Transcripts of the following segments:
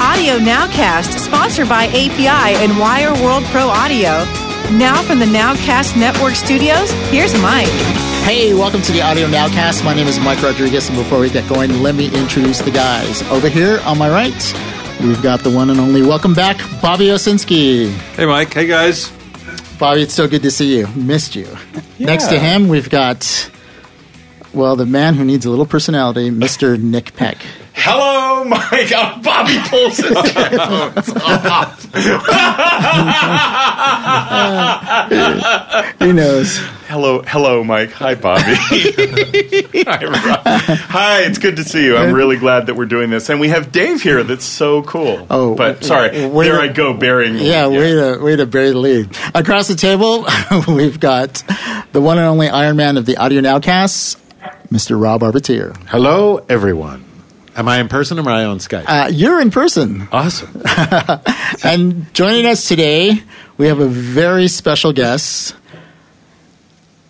Audio Nowcast, sponsored by API and Wire World Pro Audio. Now from the Nowcast Network Studios, here's Mike. Hey, welcome to the Audio Nowcast. My name is Mike Rodriguez, and before we get going, let me introduce the guys. Over here on my right, we've got the one and only welcome back, Bobby Owsinski. Hey, Mike. Hey, guys. Bobby, it's so good to see you. Missed you. Yeah. Next to him, we've got, well, the man who needs a little personality, Mr. Nick Peck. Hello, Mike. I'm Bobby Polson. he knows. Hello, hello, Mike. Hi, Bobby. Hi, Hi, it's good to see you. I'm really glad that we're doing this, and we have Dave here. That's so cool. Oh, but sorry, there I go, bearing. Yeah, yeah, way to way to bury the lead. Across the table, we've got the one and only Iron Man of the Audio Nowcasts, Mr. Rob Arbittier. Hello, everyone. Am I in person or am I on Skype? Uh, you're in person. Awesome. and joining us today, we have a very special guest.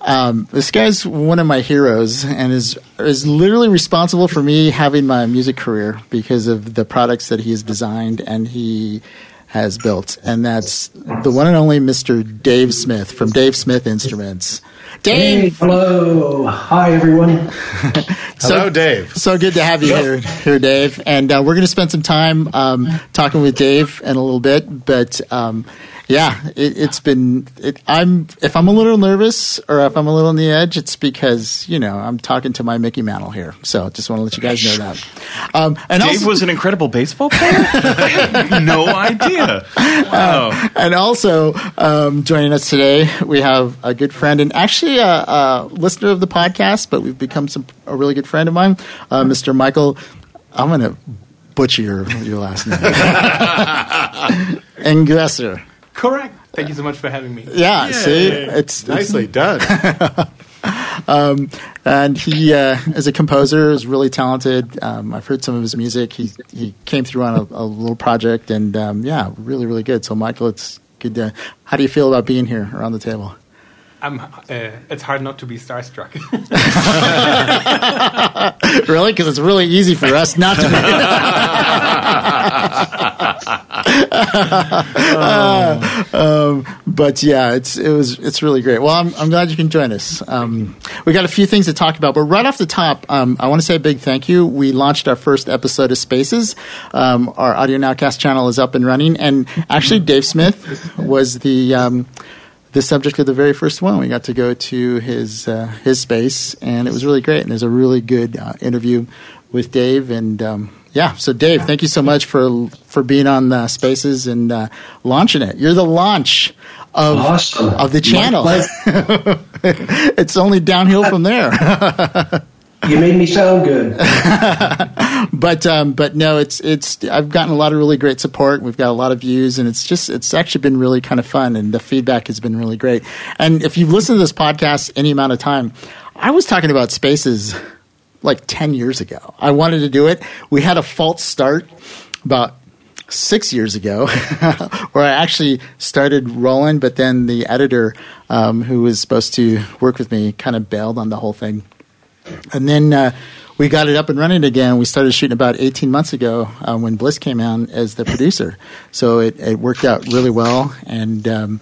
Um, this guy's one of my heroes and is is literally responsible for me having my music career because of the products that he has designed and he has built. And that's the one and only Mr. Dave Smith from Dave Smith Instruments. Dave. Hey, hello. Hi, everyone. so, hello, Dave. So good to have you here, here, Dave. And uh, we're going to spend some time um, talking with Dave in a little bit. But um, yeah, it, has been. It, I'm if I'm a little nervous or if I'm a little on the edge, it's because you know I'm talking to my Mickey Mantle here. So just want to let you guys know that. Um, and Dave also, was an incredible baseball player. No idea. Wow. Uh, and also um, joining us today, we have a good friend and actually a, a, listener of the podcast, but we've become some, a really good friend of mine, uh, Mr. Michael. I'm going to butcher your, your last name. Engresser. Correct. Thank you so much for having me. Yeah, Yay. see, it's nicely it's, done. um, and he uh, is a composer, is really talented. Um, I've heard some of his music. He he came through on a, a little project, and um, yeah, really really good. So, Michael, it's good. To, how do you feel about being here around the table? I'm, uh, it's hard not to be starstruck. really? Because it's really easy for us not to be. Uh, um, but yeah, it's it was it's really great. Well, I'm I'm glad you can join us. Um, we got a few things to talk about, but right off the top, um, I want to say a big thank you. We launched our first episode of Spaces. Um, our Audio Nowcast channel is up and running, and actually, Dave Smith was the um, the subject of the very first one. We got to go to his uh, his space, and it was really great. And there's a really good uh, interview with Dave. And um, yeah, so Dave, thank you so much for for being on the Spaces and uh, launching it. You're the launch of awesome. of the channel. it's only downhill from there. You made me sound good. but um, but no, it's it's. I've gotten a lot of really great support. We've got a lot of views, and it's just it's actually been really kind of fun, and the feedback has been really great. And if you've listened to this podcast any amount of time, I was talking about spaces like ten years ago. I wanted to do it. We had a false start about six years ago, where I actually started rolling, but then the editor, um, who was supposed to work with me, kind of bailed on the whole thing. And then uh, we got it up and running again. We started shooting about 18 months ago uh, when Bliss came on as the producer. So it, it worked out really well. And, um,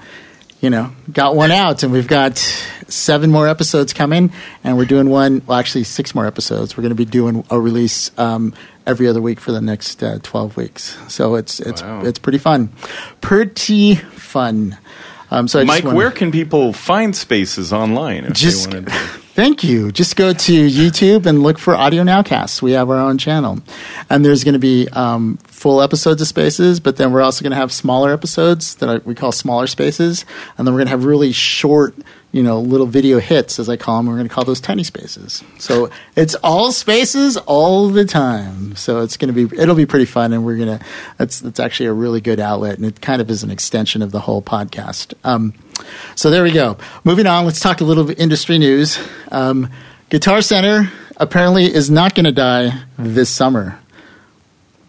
you know, got one out. And we've got seven more episodes coming. And we're doing one, well, actually, six more episodes. We're going to be doing a release um, every other week for the next uh, 12 weeks. So it's, it's, wow. it's pretty fun. Pretty fun. Um, so Mike, wanna, where can people find spaces online? If just? Thank you. Just go to YouTube and look for Audio Nowcasts. We have our own channel. And there's going to be um, full episodes of Spaces, but then we're also going to have smaller episodes that we call smaller spaces. And then we're going to have really short, you know, little video hits, as I call them. We're going to call those tiny spaces. So it's all spaces all the time. So it's going to be, it'll be pretty fun. And we're going to, that's, that's actually a really good outlet. And it kind of is an extension of the whole podcast. Um, so there we go. Moving on, let's talk a little industry news. Um, Guitar Center apparently is not going to die this summer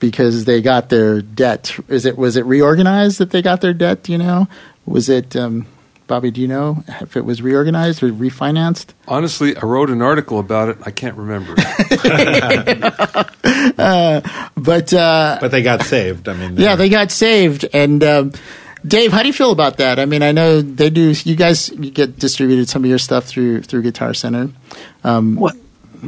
because they got their debt. Is it was it reorganized that they got their debt? Do you know? Was it? Um, Bobby, do you know if it was reorganized or refinanced? Honestly, I wrote an article about it. I can't remember. But uh, But they got saved. I mean, yeah, they got saved. And um, Dave, how do you feel about that? I mean, I know they do. You guys you get distributed some of your stuff through through Guitar Center. Well,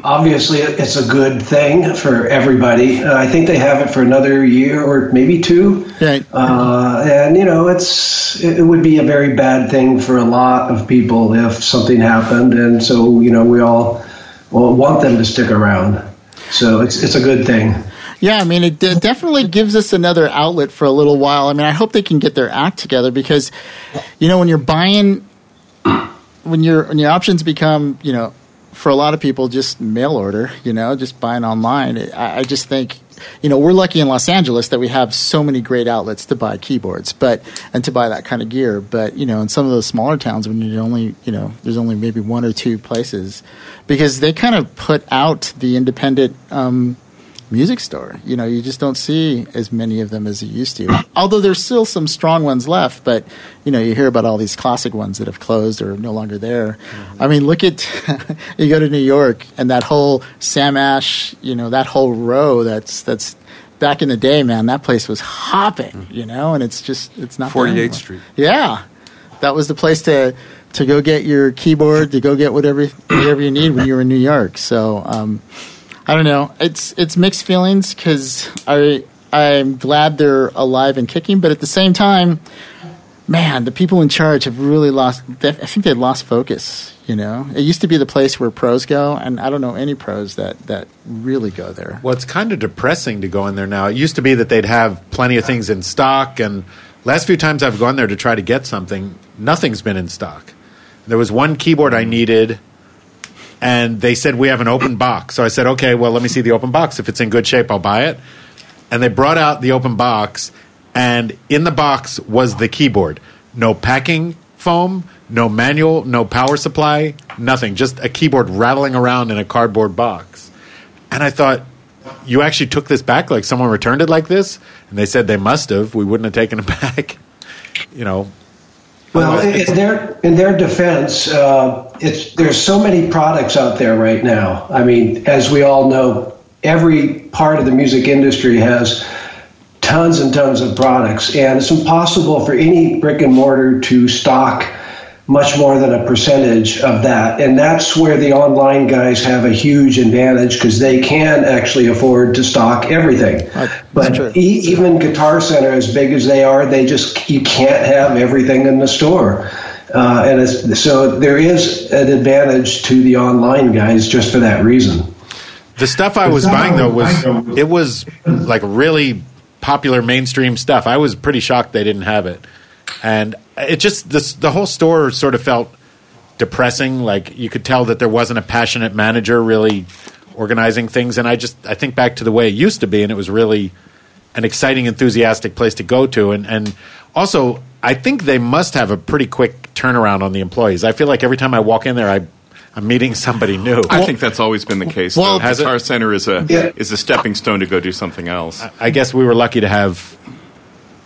obviously, it's a good thing for everybody. Uh, I think they have it for another year or maybe two. Right. Uh, and you know, it's it would be a very bad thing for a lot of people if something happened. And so, you know, we all well, want them to stick around. So it's it's a good thing. Yeah, I mean, it de- definitely gives us another outlet for a little while. I mean, I hope they can get their act together because, you know, when you're buying, when your when your options become, you know, for a lot of people, just mail order, you know, just buying online. I, I just think, you know, we're lucky in Los Angeles that we have so many great outlets to buy keyboards, but and to buy that kind of gear. But you know, in some of those smaller towns, when you only, you know, there's only maybe one or two places, because they kind of put out the independent. Um, music store. You know, you just don't see as many of them as you used to. Although there's still some strong ones left, but you know, you hear about all these classic ones that have closed or no longer there. I mean, look at you go to New York and that whole Sam Ash, you know, that whole row that's that's back in the day, man, that place was hopping, you know, and it's just it's not 48th anymore. Street. Yeah. That was the place to to go get your keyboard, to go get whatever whatever you need when you were in New York. So, um, I don't know. It's it's mixed feelings because I I'm glad they're alive and kicking, but at the same time, man, the people in charge have really lost. I think they lost focus. You know, it used to be the place where pros go, and I don't know any pros that that really go there. Well, it's kind of depressing to go in there now. It used to be that they'd have plenty of things in stock, and last few times I've gone there to try to get something, nothing's been in stock. There was one keyboard I needed, and they said we have an open box. So I said, okay, well, let me see the open box. If it's in good shape, I'll buy it. And they brought out the open box, and in the box was the keyboard. No packing foam, no manual, no power supply, nothing. Just a keyboard rattling around in a cardboard box. And I thought, you actually took this back? Like someone returned it like this? And they said they must have. We wouldn't have taken it back. you know, Well, in their in their defense, uh, it's there's so many products out there right now. I mean, as we all know, every part of the music industry has tons and tons of products, and it's impossible for any brick and mortar to stock much more than a percentage of that. And that's where the online guys have a huge advantage because they can actually afford to stock everything. Right, but e- even Guitar Center, as big as they are, they just you can't have everything in the store. Uh, and it's, so there is an advantage to the online guys just for that reason. The stuff I was buying though was it was like really popular mainstream stuff. I was pretty shocked they didn't have it, and it just this the whole store sort of felt depressing. Like you could tell that there wasn't a passionate manager really organizing things. And I just I think back to the way it used to be, and it was really an exciting, enthusiastic place to go to. And and also I think they must have a pretty quick turnaround on the employees. I feel like every time I walk in there, I I'm meeting somebody new. I think that's always been the case. Well, though. it? Guitar Center is a Yeah. is a stepping stone to go do something else. I guess we were lucky to have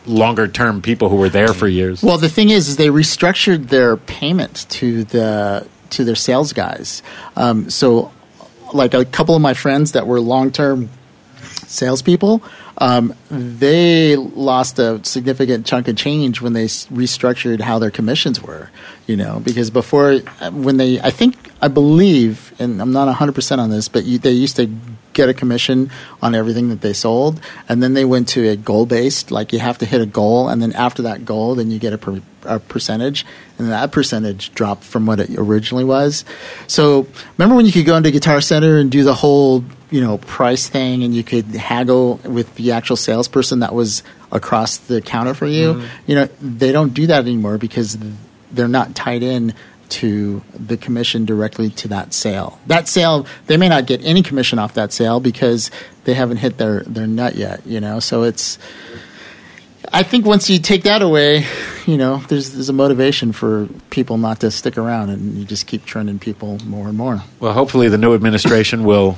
longer term people who were there for years. Well, the thing is, is they restructured their payment to the to their sales guys. Um, so, like a couple of my friends that were long term salespeople, um, they lost a significant chunk of change when they restructured how their commissions were. You know, because before uh, when they, I think, I believe, and I'm not 100 percent on this, but you, they used to get a commission on everything that they sold, and then they went to a goal based, like you have to hit a goal, and then after that goal, then you get a, per, a percentage, and that percentage dropped from what it originally was. So remember when you could go into Guitar Center and do the whole you know price thing, and you could haggle with the actual salesperson that was across the counter for you. Mm-hmm. You know they don't do that anymore because they're not tied in to the commission directly to that sale. That sale, they may not get any commission off that sale because they haven't hit their, their nut yet, you know? So it's, I think once you take that away, you know, there's, there's a motivation for people not to stick around and you just keep trending people more and more. Well, hopefully the new administration will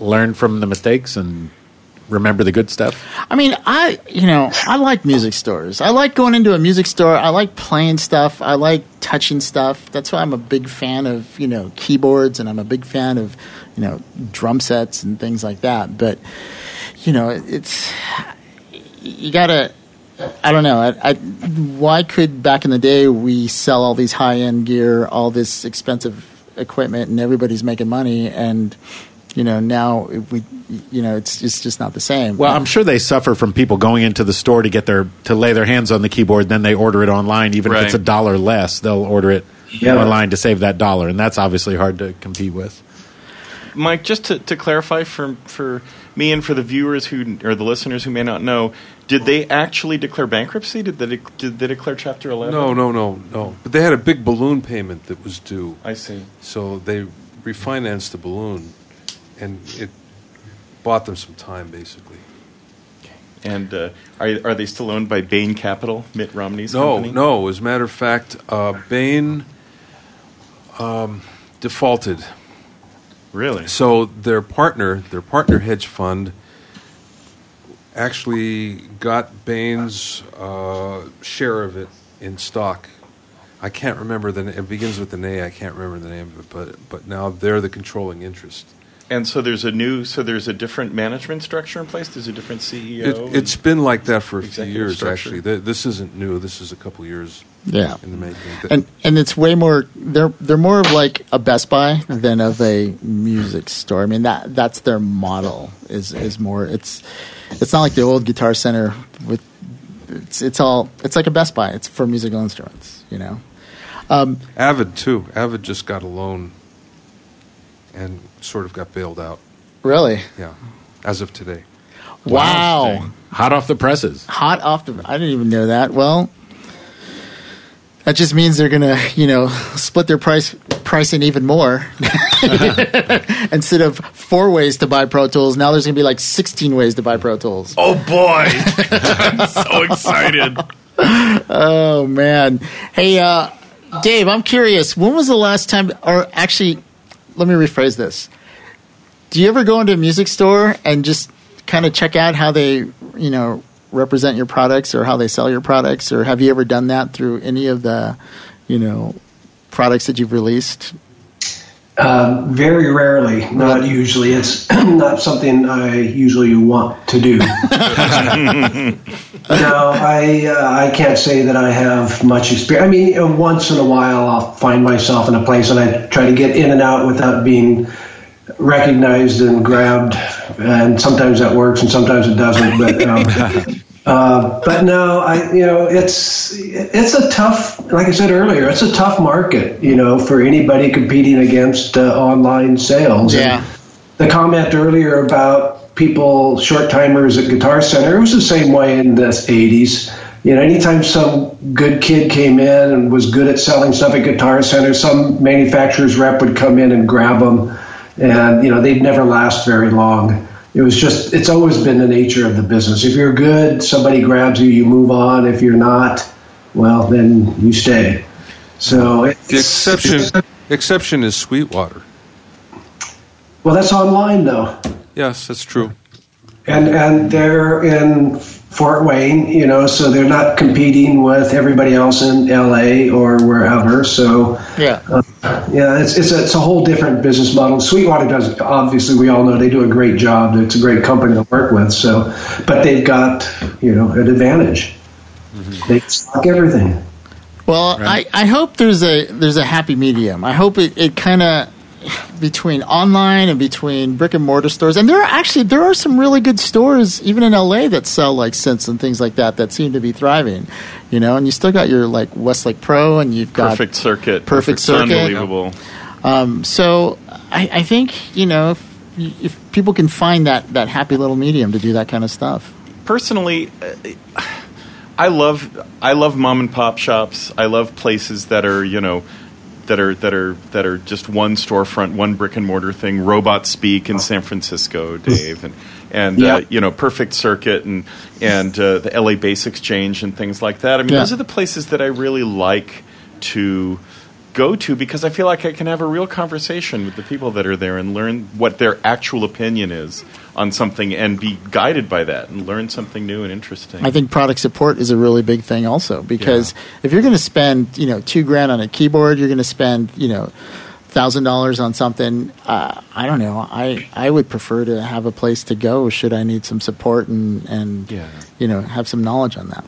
learn from the mistakes and remember the good stuff? I mean, I you know I like music stores. I like going into a music store. I like playing stuff. I like touching stuff. That's why I'm a big fan of you know keyboards, and I'm a big fan of you know drum sets and things like that. But you know, it's you gotta. I don't know. I, I, why could back in the day we sell all these high end gear, all this expensive equipment, and everybody's making money, and you know now we, you know, it's it's just not the same. Well, I'm sure they suffer from people going into the store to get their to lay their hands on the keyboard, then they order it online. Even if it's a dollar less, they'll order it Yeah. online to save that dollar, and that's obviously hard to compete with. Mike, just to, to clarify for for me and for the viewers who or the listeners who may not know, did they actually declare bankruptcy? Did they did they declare Chapter Eleven? No, no, no, no. But they had a big balloon payment that was due, I see. so they refinanced the balloon, and it bought them some time, basically. And uh, are are they still owned by Bain Capital, Mitt Romney's No, company? no. no. As a matter of fact, uh, Bain um, defaulted. really. So their partner, their partner hedge fund, actually got Bain's uh, share of it in stock. I can't remember the. It begins with an A. I can't remember the name of it, but but now they're the controlling interest. And so there's a new, so there's a different management structure in place. There's a different CEO. It, it's been like that for a few years, structure. actually. Th- This isn't new. This is a couple years yeah. in the making. and and it's way more they're they're more of like a Best Buy than of a music store. I mean that that's their model is is more it's it's not like the old Guitar Center with it's it's all it's like a Best Buy. It's for musical instruments, you know. Um, Avid too. Avid just got a loan, and sort of got bailed out. Really? Yeah, as of today. Wow. Hot off the presses. Hot off the I didn't even know that. Well, that just means they're gonna, you know, split their price pricing even more. Instead of four ways to buy Pro Tools, now there's gonna be like sixteen ways to buy Pro Tools. oh boy, I'm so excited. Oh man. Hey, uh, Dave, I'm curious. When was the last time, or actually, let me rephrase this. Do you ever go into a music store and just kind of check out how they, you know, represent your products or how they sell your products, or have you ever done that through any of the, you know, products that you've released? Um, very rarely, not usually. It's not something I usually want to do. no, I uh, I can't say that I have much experience. I mean, know, once in a while, I'll find myself in a place and I try to get in and out without being recognized and grabbed, and sometimes that works and sometimes it doesn't. But um, uh, but no, I you know it's it's a tough, like I said earlier, it's a tough market, you know, for anybody competing against uh, online sales. And Yeah. the comment earlier about people short timers at Guitar Center, it was the same way in the '80s. You know, anytime some good kid came in and was good at selling stuff at Guitar Center, some manufacturer's rep would come in and grab them, and you know they'd never last very long. It was just, it's always been the nature of the business. If you're good, somebody grabs you, you move on. If you're not, well, then you stay. So it's, The exception exception is Sweetwater. Well, that's online though. Yes, that's true. and and they're in Fort Wayne, you know, so they're not competing with everybody else in L.A. or wherever. So Yeah. Uh, yeah, it's it's a, it's a whole different business model. Sweetwater does obviously we all know they do a great job. It's a great company to work with. So, but they've got you know an advantage. Mm-hmm. They stock everything. Well, I, I hope there's a there's a happy medium. I hope it, it kind of between online and between brick and mortar stores. And there are actually there are some really good stores even in LA that sell like synths and things like that that seem to be thriving. You know, and you still got your like Westlake Pro and you've got Perfect circuit. Perfect It's circuit. Unbelievable. Um, so I, I think you know if, if people can find that that happy little medium to do that kind of stuff. personally, uh, I love I love mom and pop shops. I love places that are you know that are that are that are just one storefront, one brick and mortar thing. Robot Speak in San Francisco, Dave, and and Yeah. uh, you know Perfect Circuit and and uh, the LA Bass Exchange and things like that. I mean, Yeah. those are the places that I really like to go to because I feel like I can have a real conversation with the people that are there and learn what their actual opinion is on something and be guided by that and learn something new and interesting. I think product support is a really big thing also because Yeah. if you're going to spend you know two grand on a keyboard, you're going to spend you know thousand dollars on something. Uh, I don't know. I I would prefer to have a place to go should I need some support and and Yeah. you know have some knowledge on that.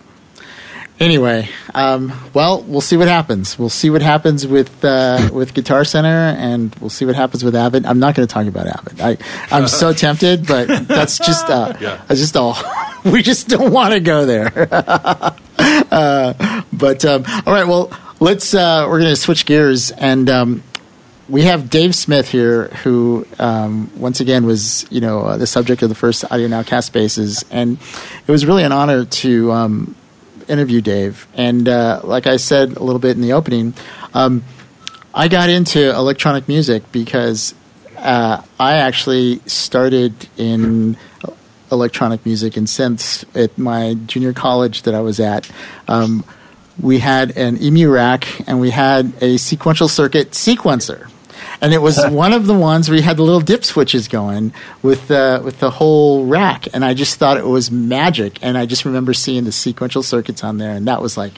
Anyway, um, well, we'll see what happens. We'll see what happens with uh, with Guitar Center, and we'll see what happens with Avid. I'm not going to talk about Avid. I I'm so tempted, but that's just uh, Yeah. that's just all. we just don't want to go there. uh, but um, all right, well, let's. Uh, we're going to switch gears, and um, we have Dave Smith here, who um, once again was you know uh, the subject of the first Audio Nowcast Spaces, and it was really an honor to um, interview Dave. And uh, like I said a little bit in the opening, um, I got into electronic music because uh, I actually started in electronic music and synths at my junior college that I was at. Um, we had an EMU rack and we had a sequential circuit sequencer. And it was one of the ones where you had the little dip switches going with the with the whole rack, and I just thought it was magic. And I just remember seeing the sequential circuits on there, and that was like,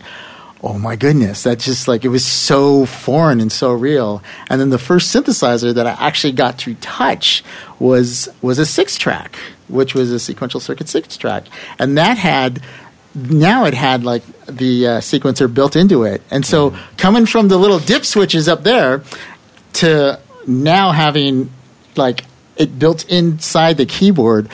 oh my goodness, that just like it was so foreign and so real. And then the first synthesizer that I actually got to touch was was a Six-Trak, which was a sequential circuit Six-Trak, and that had now it had like the uh, sequencer built into it. And so coming from the little dip switches up there to now having like it built inside the keyboard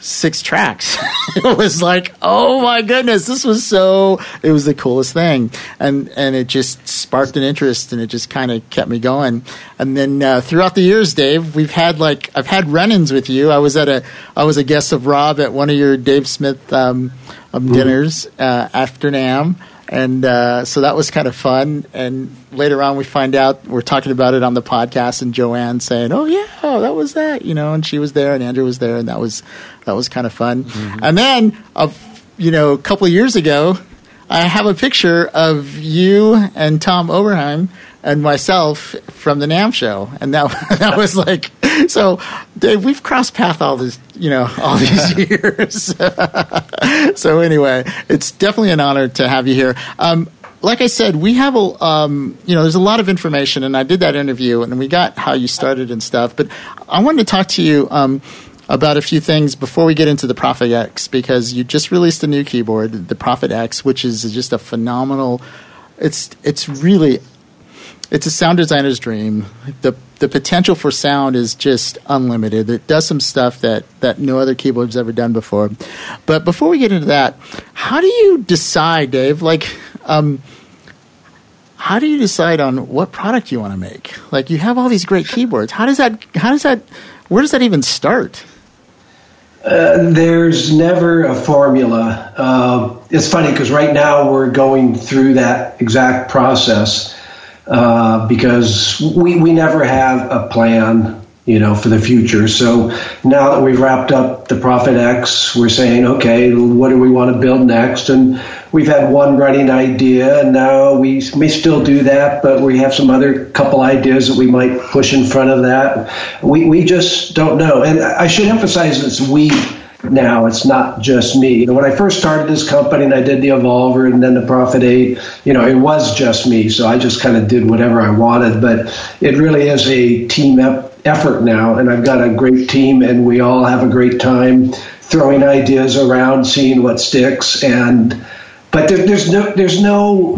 six tracks. it was like, oh my goodness, this was so it was the coolest thing. And and it just sparked an interest and it just kind of kept me going. And then uh, throughout the years, Dave, we've had like I've had run-ins with you. I was at a I was a guest of Rob at one of your Dave Smith um, um, dinners uh, after NAMM. And uh, so that was kind of fun. And later on, we find out we're talking about it on the podcast, and Joanne saying, "Oh yeah, oh, that was that," you know. And she was there, and Andrew was there, and that was that was kind of fun. And then, uh, you know, a couple of years ago, I have a picture of you and Tom Oberheim and myself from the NAMM show, and that that was like so. Dave, we've crossed path all this, you know, all these years. so anyway, it's definitely an honor to have you here. Um, like I said, we have a um, you know, there's a lot of information, and I did that interview, and we got how you started and stuff. But I wanted to talk to you. Um, about a few things before we get into the Prophet X because you just released a new keyboard, the Prophet X, which is just a phenomenal. It's it's really it's a sound designer's dream. the The potential for sound is just unlimited. It does some stuff that that no other keyboard's ever done before. But before we get into that, how do you decide, Dave? Like. Um, how do you decide on what product you want to make? Like you have all these great keyboards. How does that? How does that? Where does that even start? Uh, there's never a formula. Uh, it's funny because right now we're going through that exact process uh, because we, we never have a plan, you know, for the future. So now that we've wrapped up the Prophet X, we're saying, okay, what do we want to build next? And we've had one running idea, and now we may still do that, but we have some other couple ideas that we might push in front of that. We, we just don't know. And I should emphasize it's we now. It's not just me. When I first started this company and I did the Evolver and then the Prophet 8, you know, it was just me. So I just kind of did whatever I wanted. But it really is a team effort now. And I've got a great team and we all have a great time throwing ideas around, seeing what sticks. And, but there, there's no, there's no,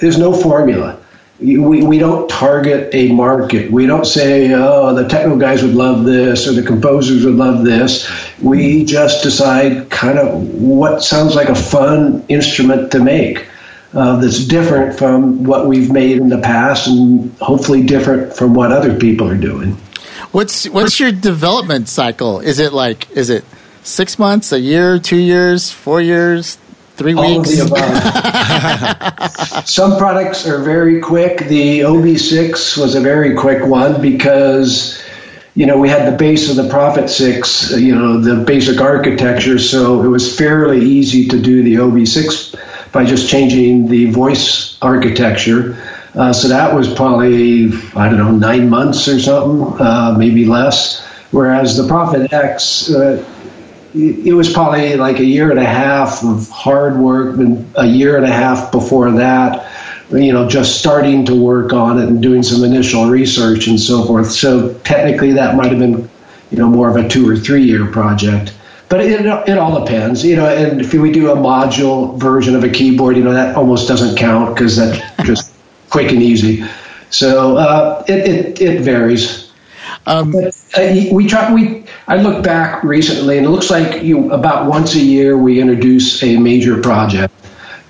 there's no formula we, we don't target a market. We don't say, oh, the techno guys would love this or the composers would love this. We just decide kind of what sounds like a fun instrument to make uh, that's different from what we've made in the past and hopefully different from what other people are doing. What's what's your development cycle? Is it like is it six months, a year, two years, four years, three All weeks? of the above. Some products are very quick. The OB6 was a very quick one because, you know, we had the base of the Prophet 6, uh, you know, the basic architecture, so it was fairly easy to do the OB6 by just changing the voice architecture. Uh, so that was probably I don't know nine months or something, uh, maybe less. Whereas the Prophet X, uh, it was probably like a year and a half of hard work, and a year and a half before that, you know, just starting to work on it and doing some initial research and so forth. So technically, that might have been, you know, more of a two or three year project. But it, it all depends, you know. And if we do a module version of a keyboard, you know, that almost doesn't count because that's just quick and easy. So uh, it, it it varies. Um, but, uh, we try. We I look back recently, and it looks like you about once a year we introduce a major project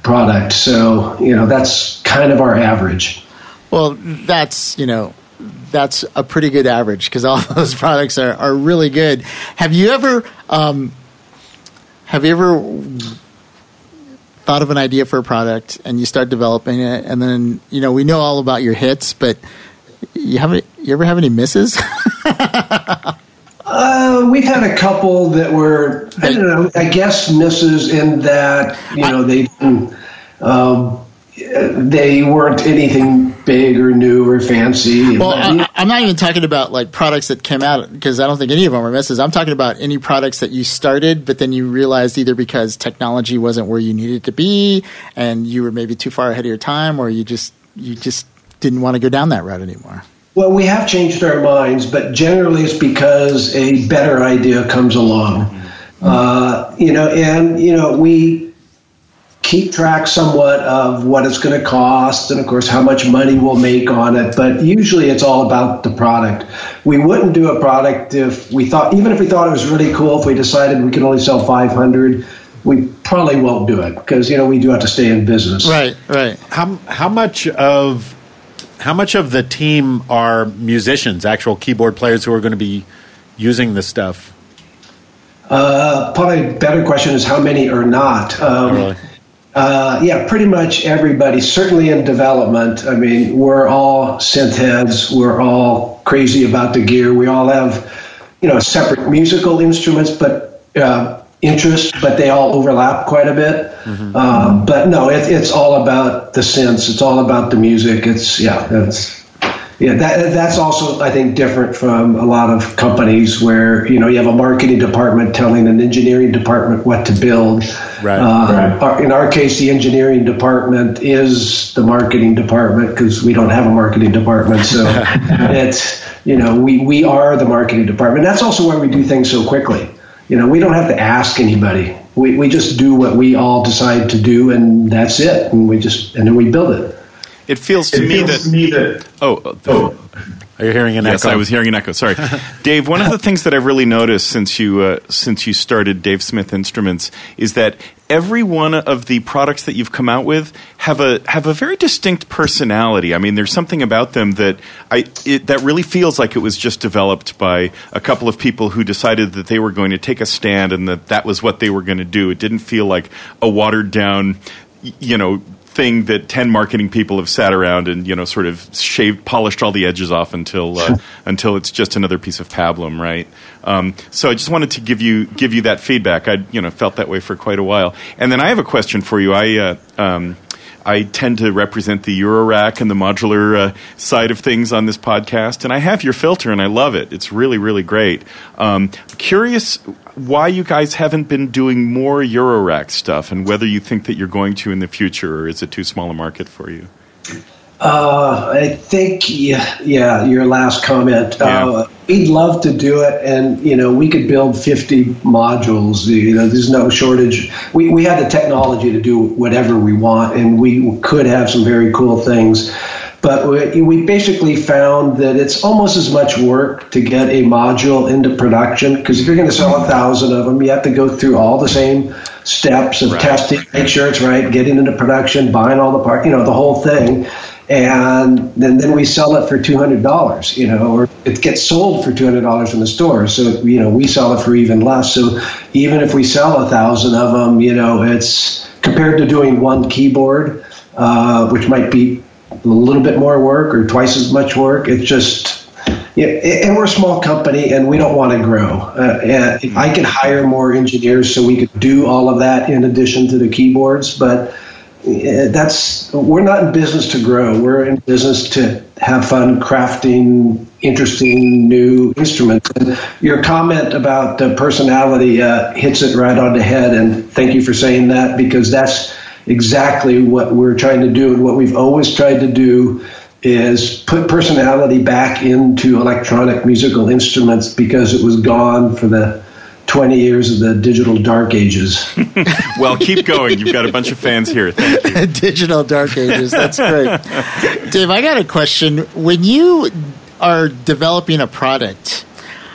product. So you know that's kind of our average. Well, that's you know that's a pretty good average because all those products are, are really good. Have you ever um, have you ever thought of an idea for a product and you start developing it and then you know we know all about your hits, but you haven't you ever have any misses? we've had a couple that were I don't know. I guess misses in that you know they. Um, they weren't anything big or new or fancy. Well, I, am not even talking about like products that came out because I don't think any of them were misses. I'm talking about any products that you started, but then you realized either because technology wasn't where you needed to be, and you were maybe too far ahead of your time, or you just you just didn't want to go down that route anymore. Well, we have changed our minds, but generally it's because a better idea comes along. Mm-hmm. Uh, you know, and you know we keep track somewhat of what it's going to cost and of course how much money we'll make on it but usually it's all about the product we wouldn't do a product if we thought even if we thought it was really cool if we decided we could only sell 500 we probably won't do it because you know we do have to stay in business right right how how much of how much of the team are musicians actual keyboard players who are going to be using this stuff uh, probably a better question is how many are not um, really? Uh, yeah, pretty much everybody, certainly in development. I mean, we're all synth heads. We're all crazy about the gear. We all have, you know, separate musical instruments, but uh, interests, but they all overlap quite a bit. Mm-hmm. Uh, but no, it, it's all about the synths. It's all about the music. It's yeah, it's yeah, that, that's also, I think, different from a lot of companies where you know you have a marketing department telling an engineering department what to build. Right. Uh, right. In our case, the engineering department is the marketing department because we don't have a marketing department. So it's you know we we are the marketing department. That's also why we do things so quickly. You know, we don't have to ask anybody. We we just do what we all decide to do, and that's it. And we just and then we build it. It feels to, it me, feels that, me that. Oh, oh. Are you hearing an yes, echo? Yes, I was hearing an echo. Sorry, Dave. One of the things that I've really noticed since you uh, since you started Dave Smith Instruments is that every one of the products that you've come out with have a have a very distinct personality. I mean, there's something about them that I it, that really feels like it was just developed by a couple of people who decided that they were going to take a stand and that that was what they were going to do. It didn't feel like a watered down you know thing that 10 marketing people have sat around and you know sort of shaved polished all the edges off until uh, until it's just another piece of pablum right um, so I just wanted to give you give you that feedback I you know felt that way for quite a while and then I have a question for you I uh, um, I tend to represent the Eurorack and the modular uh, side of things on this podcast, and I have your filter, and I love it. It's really, really great. Um, curious why you guys haven't been doing more Eurorack stuff, and whether you think that you're going to in the future, or is it too small a market for you? Uh, I think, yeah, yeah, your last comment. Yeah. Uh, we'd love to do it, and you know, we could build 50 modules. You know, there's no shortage. We we have the technology to do whatever we want, and we could have some very cool things. But we, we basically found that it's almost as much work to get a module into production because if you're going to sell a thousand of them, you have to go through all the same steps of right. testing, make sure it's right, getting into production, buying all the parts, you know, the whole thing and then, then we sell it for two hundred dollars, you know, or it gets sold for two hundred dollars in the store. So you know, we sell it for even less. So even if we sell a thousand of them, you know, it's compared to doing one keyboard, uh, which might be a little bit more work or twice as much work. It's just yeah, and we're a small company and we don't want to grow. Uh, I could hire more engineers so we could do all of that in addition to the keyboards, but that's we're not in business to grow. We're in business to have fun crafting interesting new instruments. And your comment about the personality uh, hits it right on the head. And thank you for saying that because that's exactly what we're trying to do and what we've always tried to do is put personality back into electronic musical instruments because it was gone for the 20 years of the digital dark ages. well, keep going. You've got a bunch of fans here. Thank you. digital dark ages. That's great. Dave, I got a question. When you are developing a product,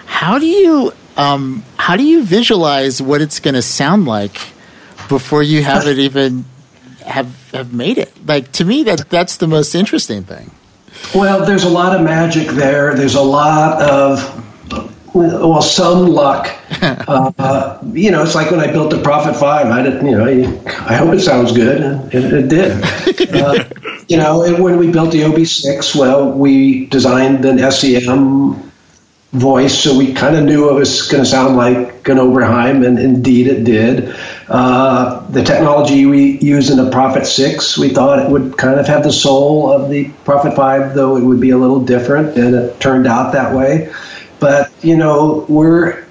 how do you um, how do you visualize what it's going to sound like before you have it even have have made it? Like to me, that that's the most interesting thing. Well, there's a lot of magic there. There's a lot of well, some luck. Uh, you know, it's like when I built the Prophet Five. I didn't, you know, I, I hope it sounds good, and it, it did. Uh, you know, and when we built the OB6, well, we designed an SEM voice, so we kind of knew it was going to sound like an Oberheim, and indeed it did. Uh, the technology we use in the Prophet 6, we thought it would kind of have the soul of the Prophet 5, though it would be a little different, and it turned out that way. But you know, we're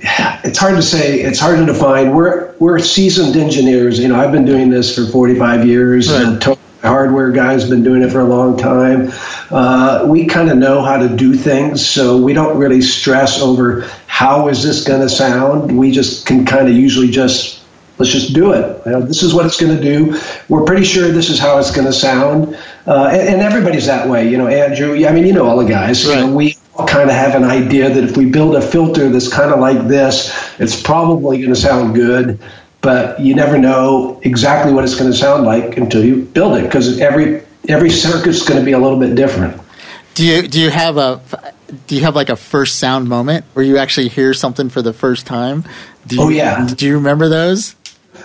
it's hard to say. It's hard to define. We're we're seasoned engineers. You know, I've been doing this for 45 years. Right. Uh, hardware guys been doing it for a long time. Uh, we kind of know how to do things, so we don't really stress over how is this going to sound. We just can kind of usually just let's just do it. You know, this is what it's going to do. We're pretty sure this is how it's going to sound, uh, and, and, everybody's that way. You know, Andrew. I mean, you know all the guys. Right. You know, we kind of have an idea that if we build a filter that's kind of like this, it's probably going to sound good, but you never know exactly what it's going to sound like until you build it because every every circuit's going to be a little bit different. Do you do you have a do you have like a first sound moment where you actually hear something for the first time? Do you, oh yeah. Do you remember those?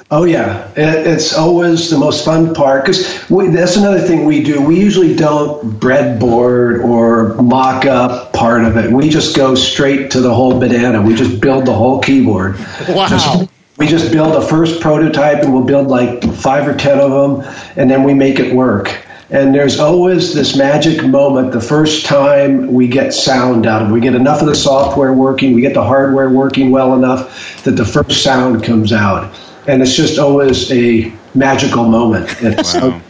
Oh yeah, it's always the most fun part because that's another thing we do. We usually don't breadboard or mock up part of it. We just go straight to the whole banana. We just build the whole keyboard. Wow. Just, we just build a first prototype and we'll build like five or ten of them, and then we make it work. And there's always this magic moment the first time we get sound out of it. We get enough of the software working, we get the hardware working well enough that the first sound comes out and it's just always a magical moment. Wow.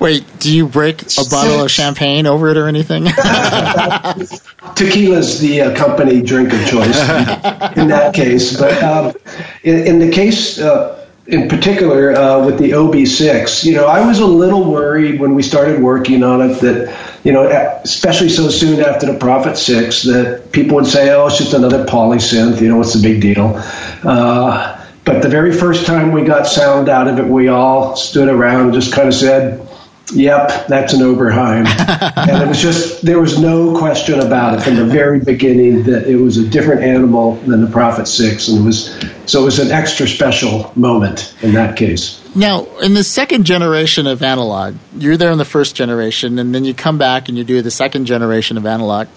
Wait, do you break a bottle of champagne over it or anything? Tequila's the uh, company drink of choice in that case, but um, in, in, the case. Uh, in particular, uh, with the OB6, you know, I was a little worried when we started working on it that, you know, especially so soon after the Prophet 6, that people would say, oh, it's just another polysynth, you know, what's the big deal? Uh, but the very first time we got sound out of it, we all stood around and just kind of said, Yep, that's an Oberheim. and it was just, there was no question about it from the very beginning that it was a different animal than the Prophet 6. And it was, so it was an extra special moment in that case. Now, in the second generation of analog, you're there in the first generation, and then you come back and you do the second generation of analog.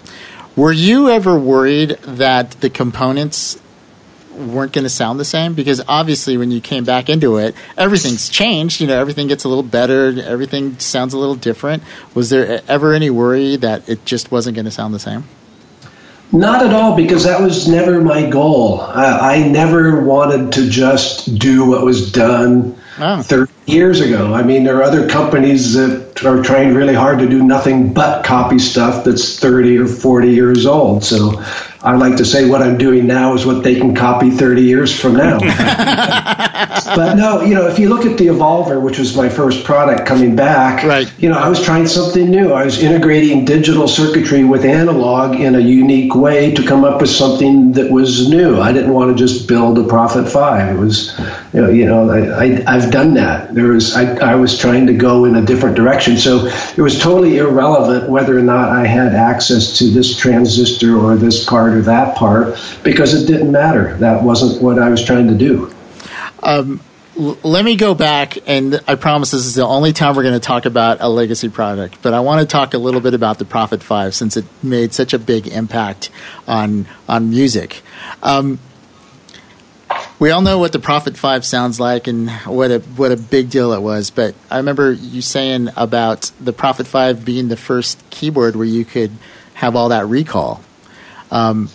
Were you ever worried that the components weren't going to sound the same because obviously when you came back into it everything's changed you know everything gets a little better everything sounds a little different. Was there ever any worry that it just wasn't going to sound the same? Not at all because that was never my goal. I, I never wanted to just do what was done oh. 30 years ago. I mean there are other companies that are trying really hard to do nothing but copy stuff that's 30 or 40 years old so I like to say what I'm doing now is what they can copy 30 years from now. but no, you know, if you look at the Evolver, which was my first product coming back, right. you know, I was trying something new. I was integrating digital circuitry with analog in a unique way to come up with something that was new. I didn't want to just build a Prophet 5. It was, you know, you know I, I, have done that. There was, I, I was trying to go in a different direction. So it was totally irrelevant whether or not I had access to this transistor or this part or that part because it didn't matter. That wasn't what I was trying to do. Um, l- let me go back, and I promise this is the only time we're going to talk about a legacy product. But I want to talk a little bit about the Prophet Five since it made such a big impact on on music. Um, we all know what the Prophet Five sounds like and what a what a big deal it was. But I remember you saying about the Prophet Five being the first keyboard where you could have all that recall. Um,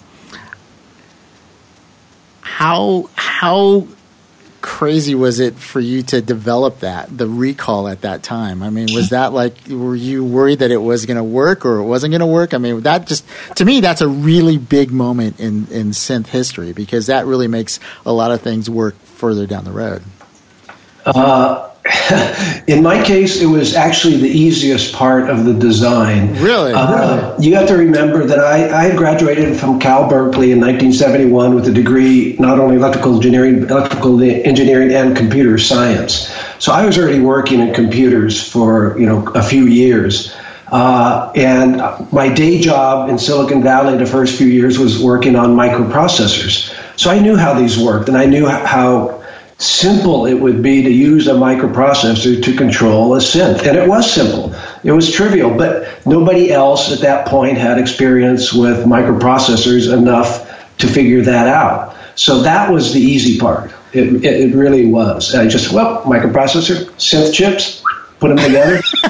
how how crazy was it for you to develop that the recall at that time? I mean was that like were you worried that it was going to work or it wasn't going to work? I mean that just to me that's a really big moment in in synth history because that really makes a lot of things work further down the road. Uh, in my case, it was actually the easiest part of the design. Really? Uh, you have to remember that I, I had graduated from Cal Berkeley in 1971 with a degree not only electrical engineering, electrical engineering and computer science. So I was already working in computers for you know a few years. Uh, and my day job in Silicon Valley the first few years was working on microprocessors. So I knew how these worked, and I knew how simple it would be to use a microprocessor to control a synth. And it was simple. It was trivial, but nobody else at that point had experience with microprocessors enough to figure that out. So that was the easy part. It, it, it really was. I just, well, microprocessor, synth chips, put them together.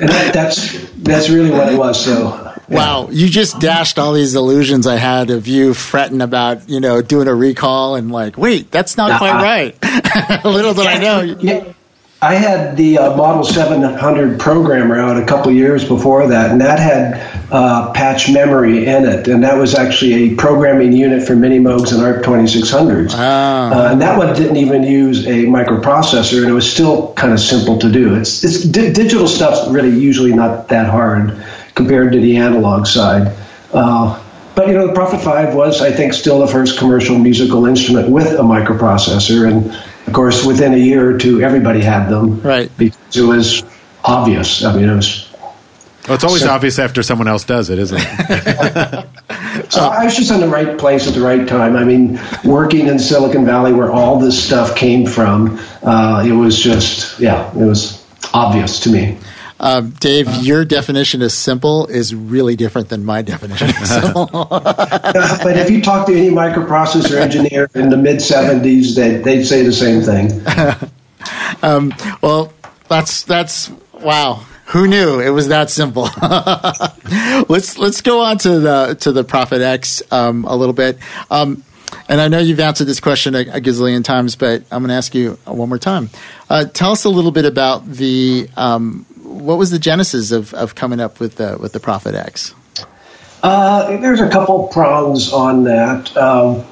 and that, that's, that's really what it was. So Wow, you just dashed all these illusions I had of you fretting about, you know, doing a recall and like, wait, that's not uh, quite right. Little did I know. Yeah, I had the uh, Model 700 programmer out a couple years before that, and that had uh, patch memory in it, and that was actually a programming unit for Mini Moogs and ARP 2600s. Ah. Uh, and that one didn't even use a microprocessor, and it was still kind of simple to do. It's, it's di- digital stuff's really usually not that hard compared to the analog side. Uh, but you know, the Prophet 5 was, I think, still the first commercial musical instrument with a microprocessor, and of course, within a year or two, everybody had them. Right. Because it was obvious. I mean, it was. Well, it's always so, obvious after someone else does it, isn't it? so I was just in the right place at the right time. I mean, working in Silicon Valley, where all this stuff came from, uh, it was just, yeah, it was obvious to me. Um, Dave, your definition of simple is really different than my definition of simple. but if you talk to any microprocessor engineer in the mid 70s, they, they'd say the same thing. um, well, that's that's wow. Who knew it was that simple? let's let's go on to the to the Prophet X um, a little bit. Um, and I know you've answered this question a, a gazillion times, but I'm going to ask you one more time. Uh, tell us a little bit about the um, what was the genesis of, of coming up with the with the Prophet X? Uh, there's a couple prongs on that. Um,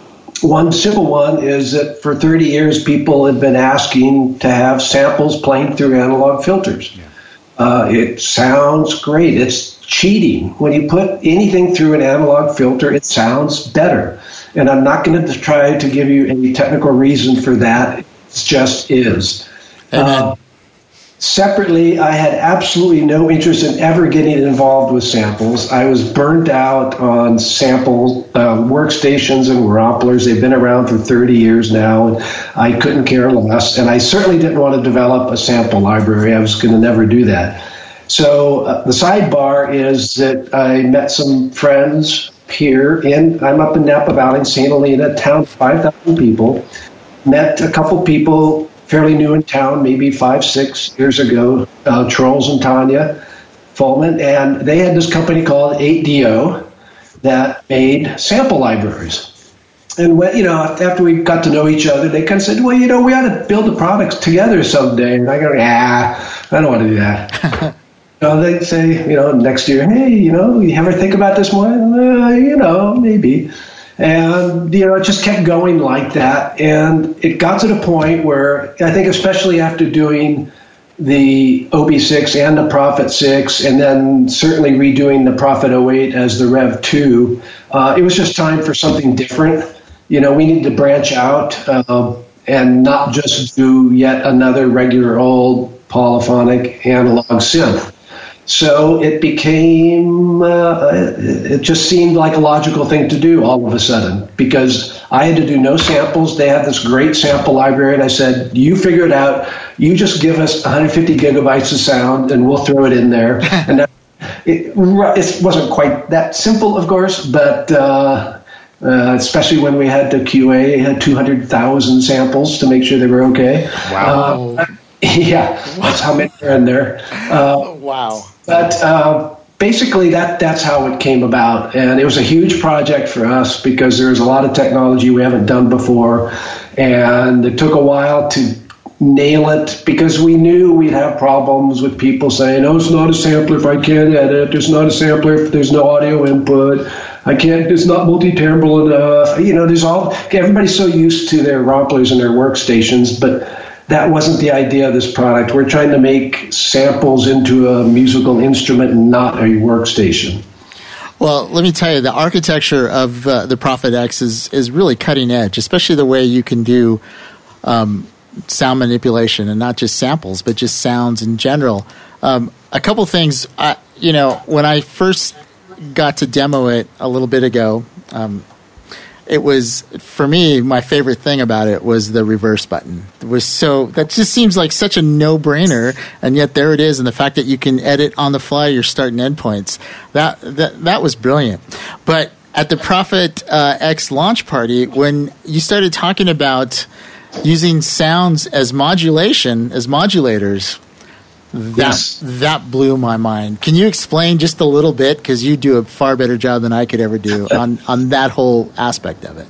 one simple one is that for 30 years, people have been asking to have samples playing through analog filters. Yeah. Uh, it sounds great. It's cheating. When you put anything through an analog filter, it sounds better. And I'm not going to try to give you any technical reason for that. It just is. Amen. Uh, Separately, I had absolutely no interest in ever getting involved with samples. I was burned out on sample uh, workstations and Whirlpools. They've been around for 30 years now, and I couldn't care less. And I certainly didn't want to develop a sample library. I was going to never do that. So uh, the sidebar is that I met some friends here in, I'm up in Napa Valley St. Helena, town 5,000 people. Met a couple people fairly new in town, maybe five, six years ago, uh, Charles and Tanya Folmann, and they had this company called 8Dio that made sample libraries. And when, you know, after we got to know each other, they kind of said, "Well, you know, we ought to build the products together someday." And I go, "Ah, I don't want to do that." you know, they say, you know, next year, "Hey, you know, you ever think about this more?" Uh, you know, maybe. And, you know, it just kept going like that. And it got to the point where I think, especially after doing the OB6 and the Prophet 6, and then certainly redoing the Prophet 08 as the Rev 2, uh, it was just time for something different. You know, we need to branch out uh, and not just do yet another regular old polyphonic analog synth. So it became, uh, it just seemed like a logical thing to do all of a sudden because I had to do no samples. They had this great sample library, and I said, You figure it out. You just give us 150 gigabytes of sound, and we'll throw it in there. and that, it, it, wasn't quite that simple, of course, but uh, uh, especially when we had to QA, had 200,000 samples to make sure they were okay. Wow. Uh, yeah, that's how many are in there. Uh, wow. But uh, basically, that that's how it came about, and it was a huge project for us because there was a lot of technology we haven't done before, and it took a while to nail it because we knew we'd have problems with people saying, "Oh, it's not a sampler if I can't edit. It's not a sampler if there's no audio input. I can't. It's not multi-timbral enough." You know, there's all everybody's so used to their Romplers and their workstations, but that wasn't the idea of this product. We're trying to make samples into a musical instrument and not a workstation. Well, let me tell you, the architecture of uh, the Prophet X is is really cutting edge, especially the way you can do um, sound manipulation and not just samples, but just sounds in general. Um, a couple things, I, you know, when I first got to demo it a little bit ago, um, it was for me my favorite thing about it was the reverse button. It was so that just seems like such a no brainer, and yet there it is. And the fact that you can edit on the fly your start and end points that that that was brilliant. But at the Prophet uh, X launch party, when you started talking about using sounds as modulation as modulators, Yes. that blew my mind. Can you explain just a little bit because you do a far better job than I could ever do on on that whole aspect of it?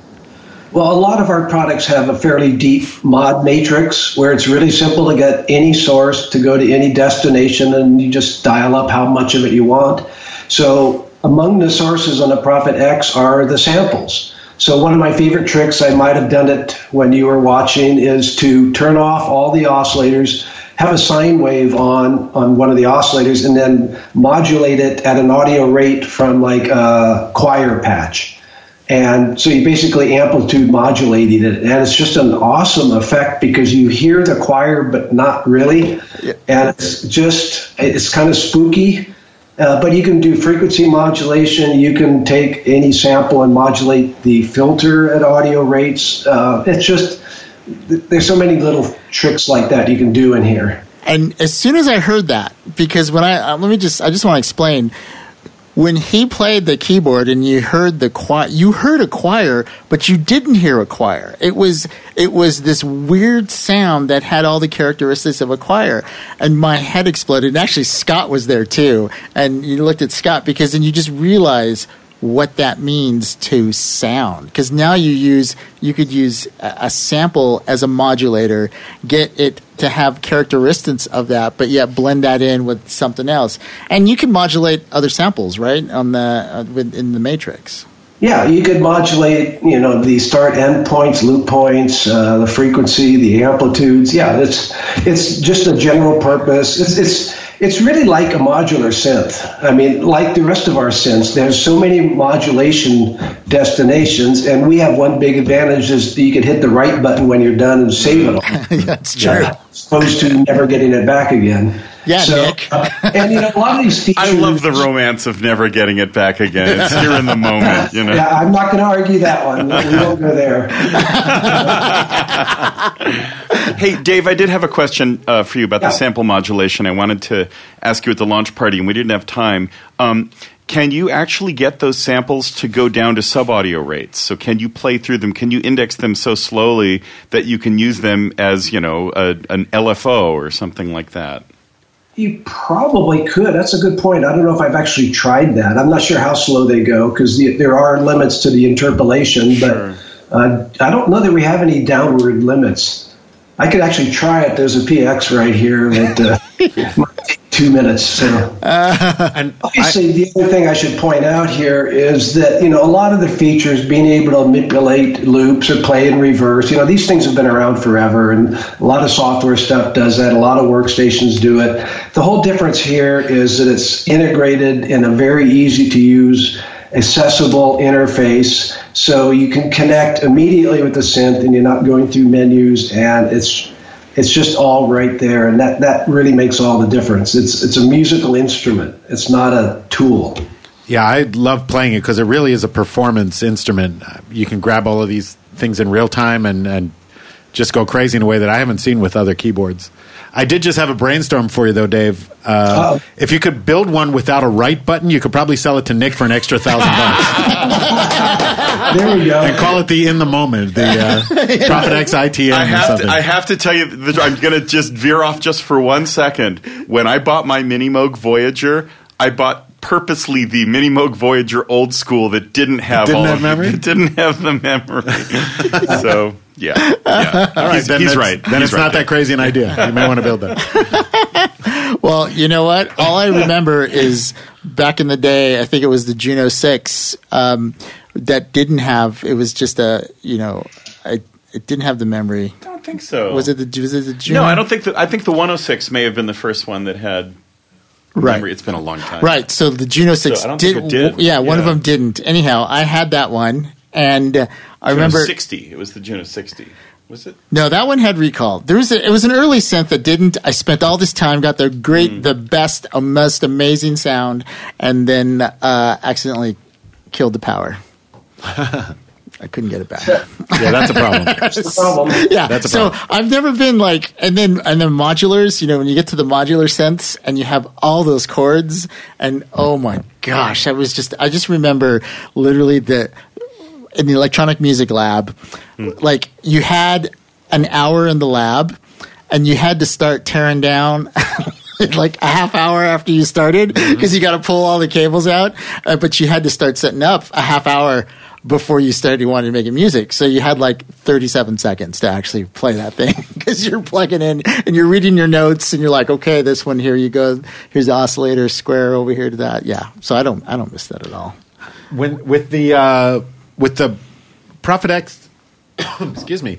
Well, a lot of our products have a fairly deep mod matrix where it's really simple to get any source to go to any destination and you just dial up how much of it you want. So, among the sources on the Prophet X are the samples. So, one of my favorite tricks, I might have done it when you were watching, is to turn off all the oscillators, have a sine wave on on one of the oscillators, and then modulate it at an audio rate from like a choir patch. And so you basically amplitude modulated it. And it's just an awesome effect because you hear the choir, but not really. And it's just, it's kind of spooky. Uh, but you can do frequency modulation. You can take any sample and modulate the filter at audio rates. Uh, it's just, there's so many little tricks like that you can do in here. And as soon as I heard that, because when I uh, let me just, I just want to explain. When he played the keyboard and you heard the choir, you heard a choir, but you didn't hear a choir. It was it was this weird sound that had all the characteristics of a choir, and my head exploded. And actually, Scott was there too, and you looked at Scott because then you just realize what that means to sound because now you use you could use a, sample as a modulator get it to have characteristics of that but yet blend that in with something else and you can modulate other samples right on the uh, in the matrix Yeah, you could modulate, you know, the start end points, loop points, uh, the frequency, the amplitudes. Yeah, it's it's just a general purpose. It's it's it's really like a modular synth. I mean, like the rest of our synths, there's so many modulation destinations, and we have one big advantage is that you can hit the right button when you're done and save it all. that's true As opposed to never getting it back again. Yeah, so, Nick. uh, and you know, a lot of these features. I love the romance of never getting it back again. It's here in the moment, you know. Yeah, I'm not going to argue that one. We won't go there. Hey, Dave, I did have a question uh, for you about Yeah. the sample modulation. I wanted to ask you at the launch party, and we didn't have time. Um, can you actually get those samples to go down to sub audio rates? So, can you play through them? Can you index them so slowly that you can use them as, you know, a, an LFO or something like that? You probably could. That's a good point. I don't know if I've actually tried that. I'm not sure how slow they go because the, there are limits to the interpolation, but uh, I don't know that we have any downward limits. I could actually try it. There's a PX right here that uh, might take two minutes. Uh, so. And Obviously, the other thing I should point out here is that you know a lot of the features, being able to manipulate loops or play in reverse, you know these things have been around forever, and a lot of software stuff does that. A lot of workstations do it. The whole difference here is that it's integrated in a very easy to use, accessible interface, so you can connect immediately with the synth, and you're not going through menus, and it's it's just all right there, and that, that really makes all the difference. It's it's a musical instrument. It's not a tool. Yeah, I love playing it because it really is a performance instrument. You can grab all of these things in real time and, and just go crazy in a way that I haven't seen with other keyboards. I did just have a brainstorm for you, though, Dave. Uh, Oh. if you could build one without a right button, you could probably sell it to Nick for an extra thousand bucks There we go. and call it the in the moment, the uh, Prophet X ITM I or have, something. to, I have to tell you, I'm going to just veer off just for one second. When I bought my Mini Moog Voyager, I bought purposely the Mini Moog Voyager old school that didn't have Didn't all have memory? That didn't have the memory. so yeah, yeah. All right, he's, then he's right. Then He's it's right not there. that crazy an idea. You may want to build that. Well, you know what? All I remember is back in the day, I think it was the Juno 6 um, that didn't have, it was just a, you know, I, it didn't have the memory. I don't think so. Was it the, was it the Juno? No, I don't think that. I think the 106 may have been the first one that had Right. memory. It's been a long time. Right. So the Juno 6 I don't did, think it did. Yeah, one of them didn't. Anyhow, I had that one. And uh, I Juno remember. 60. It was the Juno 60. Was it? No, that one had recall. There was a, it was an early synth that didn't. I spent all this time, got the great, Mm. the best, uh, most amazing sound, and then uh, accidentally killed the power. I couldn't get it back. Yeah, that's a problem. That's the problem. yeah, That's a so problem. I've never been like, and then and then modulars. You know, when you get to the modular synths and you have all those chords, and oh my gosh, I was just I just remember literally the in the electronic music lab, like you had an hour in the lab, and you had to start tearing down. like a half hour after you started because you got to pull all the cables out uh, but you had to start setting up a half hour before you started wanting to make music. So you had like 37 seconds to actually play that thing because you're plugging in and you're reading your notes and you're like okay this one here you go. Here's the oscillator square over here to that. Yeah. So i don't i don't miss that at all. When with the uh, with the Prophet X, excuse me.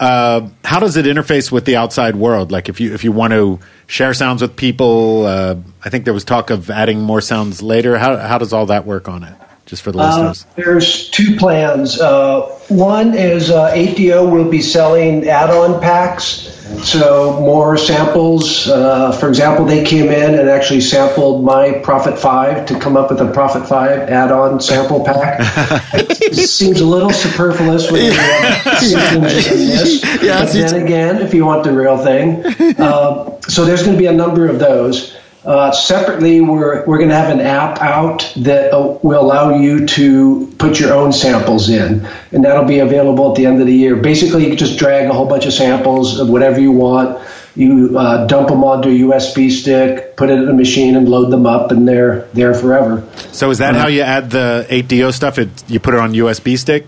Uh, how does it interface with the outside world? Like if you if you want to share sounds with people, uh, I think there was talk of adding more sounds later. How how does all that work on it? Just for the Uh, listeners. there's two plans. Uh, one is uh, 8Dio will be selling add-on packs, so more samples. Uh, for example, they came in and actually sampled my Prophet Five to come up with a Prophet Five add-on sample pack. it seems a little superfluous when you have two things in this. Yeah, but then again, if you want the real thing, um, so there's going to be a number of those. Uh, separately, we're, we're going to have an app out that uh, will allow you to put your own samples in, and that'll be available at the end of the year. Basically, you can just drag a whole bunch of samples of whatever you want. You uh, dump them onto a USB stick, put it in a machine, and load them up, and they're there forever. So is that how you add the 8Dio stuff? It, you put it on USB stick?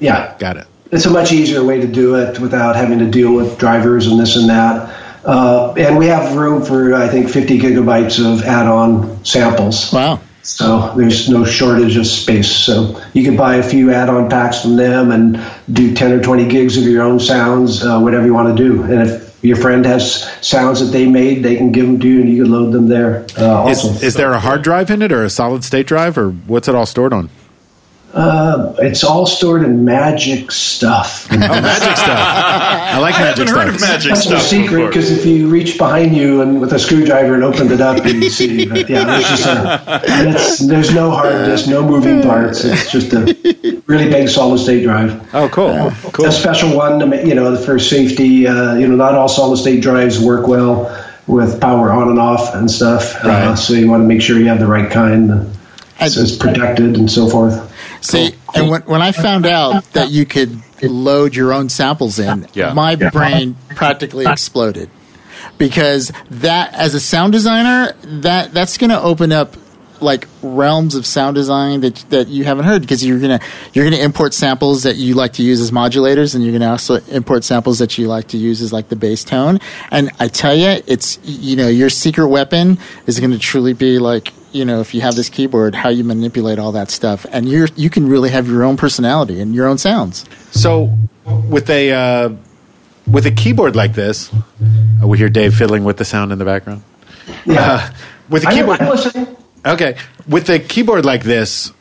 Yeah, Got it. it's a much easier way to do it without having to deal with drivers and this and that. Uh, and we have room for, I think, 50 gigabytes of add-on samples. wow So there's no shortage of space. So you can buy a few add-on packs from them and do 10 or 20 gigs of your own sounds, uh, whatever you want to do. And if your friend has sounds that they made, they can give them to you and you can load them there. Uh, Is, is there a hard drive in it or a solid state drive or what's it all stored on? Uh, it's all stored in magic stuff. Oh, magic stuff. I like I magic haven't heard stuff. of magic That's a stuff secret because if you reach behind you and with a screwdriver and opened it up, you see. But yeah, there's just a, it's, there's no hard disk, no moving parts. It's just a really big solid state drive. Oh, cool. Cool. A special one, to ma- you know, for safety. Uh, you know, not all solid state drives work well with power on and off and stuff. Uh, Right. so you want to make sure you have the right kind. uh, So it's protected and so forth. See, and when, when I found out that you could load your own samples in, Yeah. my brain practically exploded. Because that, as a sound designer, that that's going to open up like realms of sound design that that you haven't heard. Because you're gonna you're gonna import samples that you like to use as modulators and you're gonna also import samples that you like to use as like the bass tone. And I tell you it's you know your secret weapon is going to truly be like you know if you have this keyboard how you manipulate all that stuff and you're you can really have your own personality and your own sounds So, with a uh, with a keyboard like this, uh, we hear Dave fiddling with the sound in the background. Yeah. Uh, with a I, keyboard, I'm listening. okay, with a keyboard like this,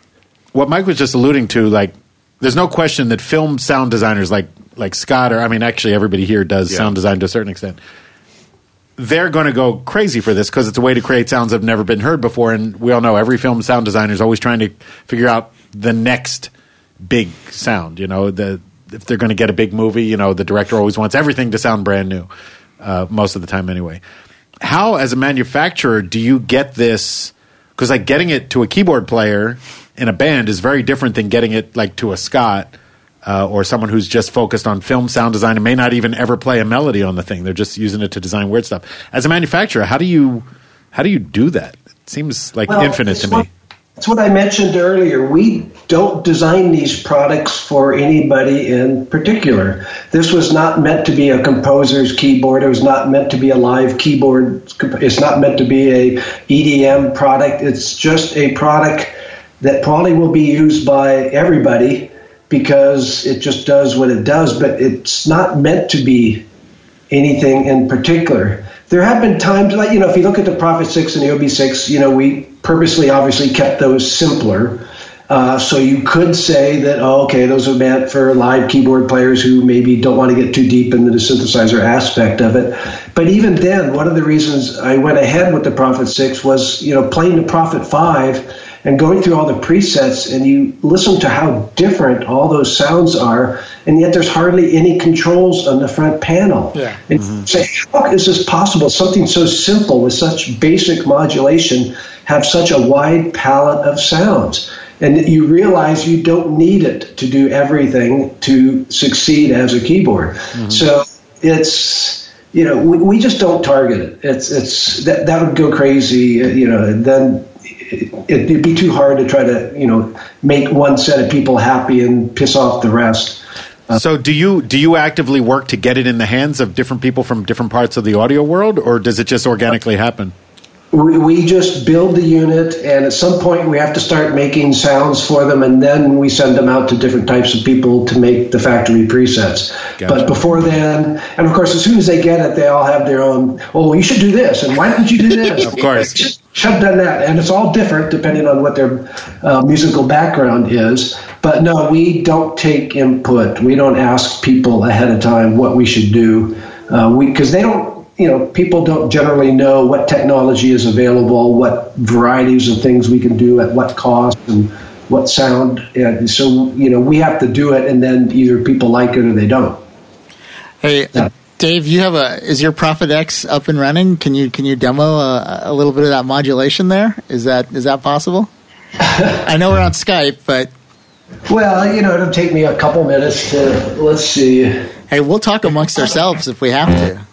what Mike was just alluding to, like, there's no question that film sound designers like like Scott, or I mean, actually, everybody here does Yeah. sound design to a certain extent. They're going to go crazy for this because it's a way to create sounds that have never been heard before, and we all know every film sound designer is always trying to figure out the next big sound. You know, the if they're going to get a big movie, you know, the director always wants everything to sound brand new. uh, most of the time anyway. How, as a manufacturer, do you get this? Because like getting it to a keyboard player in a band is very different than getting it like to a Scott uh, or someone who's just focused on film sound design and may not even ever play a melody on the thing. They're just using it to design weird stuff. As a manufacturer, how do you how do you do that? It seems like Well, infinite to me. what- That's what I mentioned earlier. We don't design these products for anybody in particular. This was not meant to be a composer's keyboard. It was not meant to be a live keyboard. It's not meant to be a EDM product. It's just a product that probably will be used by everybody because it just does what it does, but it's not meant to be anything in particular. There have been times, like, you know, if you look at the Prophet 6 and the OB6, you know, we purposely obviously kept those simpler. Uh, so you could say that, oh, okay, those are meant for live keyboard players who maybe don't want to get too deep into the synthesizer aspect of it. But even then, one of the reasons I went ahead with the Prophet 6 was, you know, playing the Prophet 5 and going through all the presets and you listen to how different all those sounds are and yet there's hardly any controls on the front panel. Yeah. and you say how is this possible? Something so simple with such basic modulation have such a wide palette of sounds. And you realize you don't need it to do everything to succeed as a keyboard. So it's you know we, we just don't target it. It's it's that, that would go crazy uh, you know and then it, it'd be too hard to try to you know make one set of people happy and piss off the rest uh, So do you do you actively work to get it in the hands of different people from different parts of the audio world, or does it just organically happen? We, we just build the unit and at some point we have to start making sounds for them and then we send them out to different types of people to make the factory presets. Gotcha. but before then and of course as soon as they get it they all have their own oh you should do this and why didn't you do this? Of course. should have done that and it's all different depending on what their uh, musical background is. But no we don't take input. We don't ask people ahead of time what we should do. Because they don't you know people don't generally know what technology is available what varieties of things we can do at what cost and what sound and so you know we have to do it and then either people like it or they don't Hey, uh, Dave, you have a is your Prophet X up and running? Can you can you demo a, a little bit of that modulation there? Is that is that possible? I know we're on Skype, but well you know it'll take me a couple minutes to let's see hey, we'll talk amongst ourselves if we have to.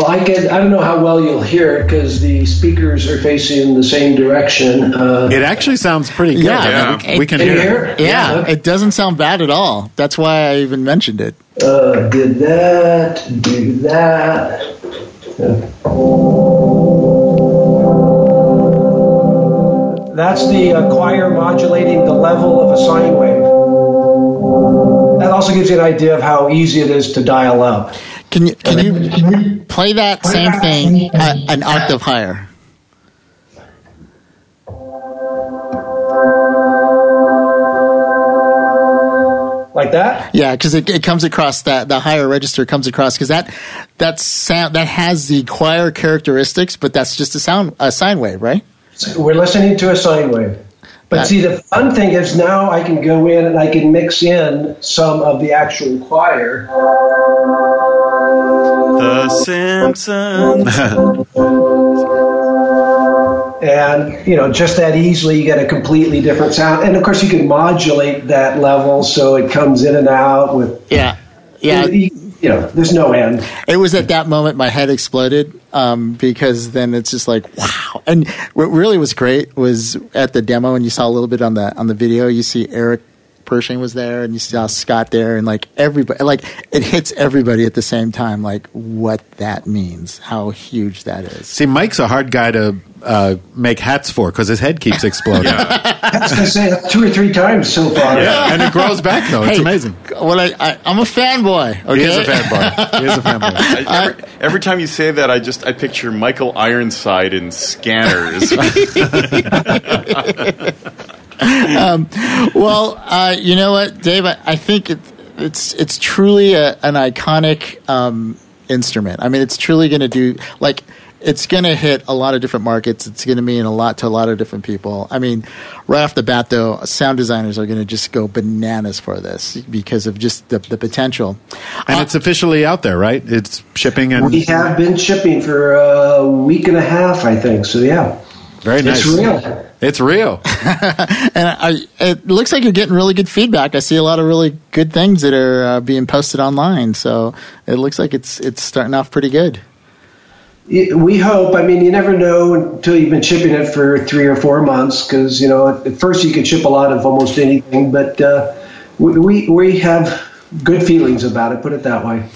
Well, I can. I don't know how well you'll hear it because the speakers are facing the same direction. Uh, It actually sounds pretty good. Yeah, I mean, it- we can can hear. hear it. it? Yeah, it doesn't sound bad at all. That's why I even mentioned it. uh, did that. Do that. That's the uh, choir modulating the level of a sine wave. That also gives you an idea of how easy it is to dial up. Can you can you play that same thing uh, an octave higher? Like that? Yeah, because it, it comes across that the higher register comes across because that that sound that has the choir characteristics, but that's just a sound a sine wave, right? We're listening to a sine wave. But That- see, the fun thing is now I can go in and I can mix in some of the actual choir. The Simpsons. and you know just that easily you get a completely different sound and of course you can modulate that level so it comes in and out with Yeah, yeah. you, you know there's no end It was at that moment my head exploded um, because then it's just like wow. And what really was great was at the demo, and you saw a little bit on the on the video. You see Eric Persing was there, and you saw Scott there, and like everybody, like it hits everybody at the same time. Like what that means, how huge that is. See, Mike's a hard guy to uh, make hats for because his head keeps exploding. I was going to say that two or three times so far Yeah, and it grows back though. It's Hey, amazing. Well, I, I I'm a fanboy. Okay? He is a fanboy. He is a fanboy. I, every, every time you say that, I just I picture Michael Ironside in Scanners. well, uh, you know what, Dave? I, I think it, it's it's truly a, an iconic um, instrument. I mean, it's truly going to do like it's going to hit a lot of different markets. It's going to mean a lot to a lot of different people. I mean, right off the bat, though, sound designers are going to just go bananas for this because of just the, the potential. And Uh, it's officially out there, right? It's shipping and We have been shipping for a week and a half, I think. So yeah, very nice. it's real. It's real. and I, it looks like you're getting really good feedback. I see a lot of really good things that are uh, being posted online. So it looks like it's it's starting off pretty good. We hope. I mean, you never know until you've been shipping it for three or four months because you know at at first you can ship a lot of almost anything, but uh, we, we we have good feelings about it. Put it that way.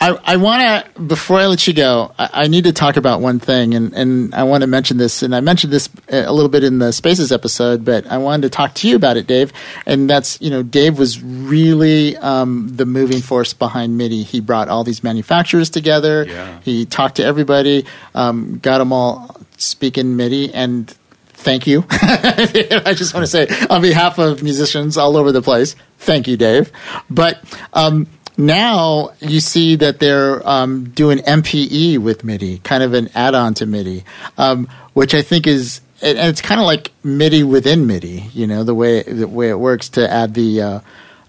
I, I want to before I let you go. I, I need to talk about one thing, and, and I want to mention this. And I mentioned this a little bit in the Spaces episode, but I wanted to talk to you about it, Dave. And that's you know, Dave was really um, the moving force behind MIDI. He brought all these manufacturers together. Yeah. He talked to everybody, um, got them all speaking MIDI, and thank you. I just want to say on behalf of musicians all over the place, thank you, Dave. But um, now you see that they're um, doing MPE with MIDI, kind of an add-on to MIDI, um, which I think is. And it's kind of like MIDI within MIDI, you know, the way the way it works to add the uh,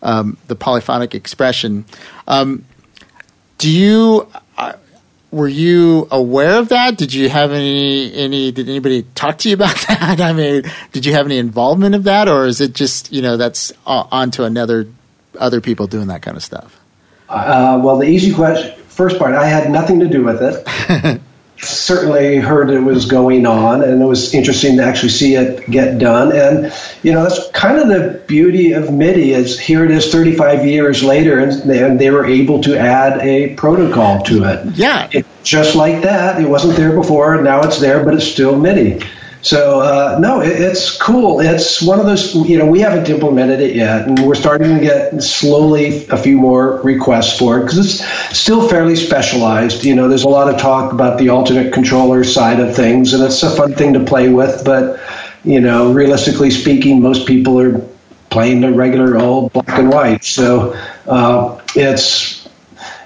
um, the polyphonic expression. Um, do you uh, were you aware of that? Did you have any any? Did anybody talk to you about that? I mean, did you have any involvement of that, or is it just you know that's uh, on to another other people doing that kind of stuff? Uh, well, the easy question, first part, I had nothing to do with it. Certainly heard it was going on, and it was interesting to actually see it get done. And you know, that's kind of the beauty of MIDI is here it is, 35 years later, and they, and they were able to add a protocol to it. Yeah. It, just like that, it wasn't there before, now it's there, but it's still MIDI. So uh, no, it, it's cool. It's one of those. You know, we haven't implemented it yet, and we're starting to get slowly a few more requests for it because it's still fairly specialized. You know, there's a lot of talk about the alternate controller side of things, and it's a fun thing to play with. But you know, realistically speaking, most people are playing the regular old black and white. So uh, it's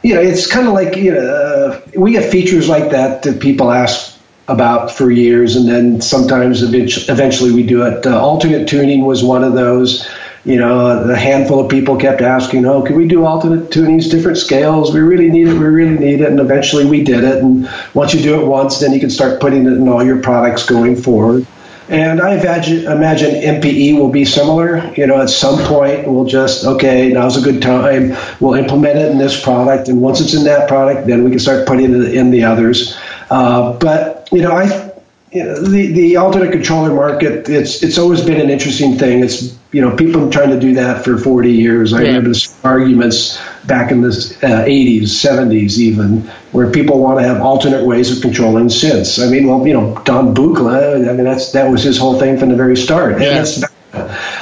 you know, it's kind of like you know, we get features like that that people ask about for years, and then sometimes eventually we do it. Uh, alternate tuning was one of those. You know, a handful of people kept asking, "Oh, can we do alternate tunings, different scales? We really need it. We really need it." And eventually we did it. And once you do it once, then you can start putting it in all your products going forward. And I imagine, imagine MPE will be similar. You know, at some point we'll just okay, now's a good time. We'll implement it in this product, and once it's in that product, then we can start putting it in the others. Uh, but you know, I you know, the the alternate controller market it's it's always been an interesting thing. It's you know people have trying to do that for 40 years. I Yeah. remember arguments back in the uh, 80s, 70s, even where people want to have alternate ways of controlling synths. I mean, well, you know, Don Buchla. I mean, that's that was his whole thing from the very start. Yeah.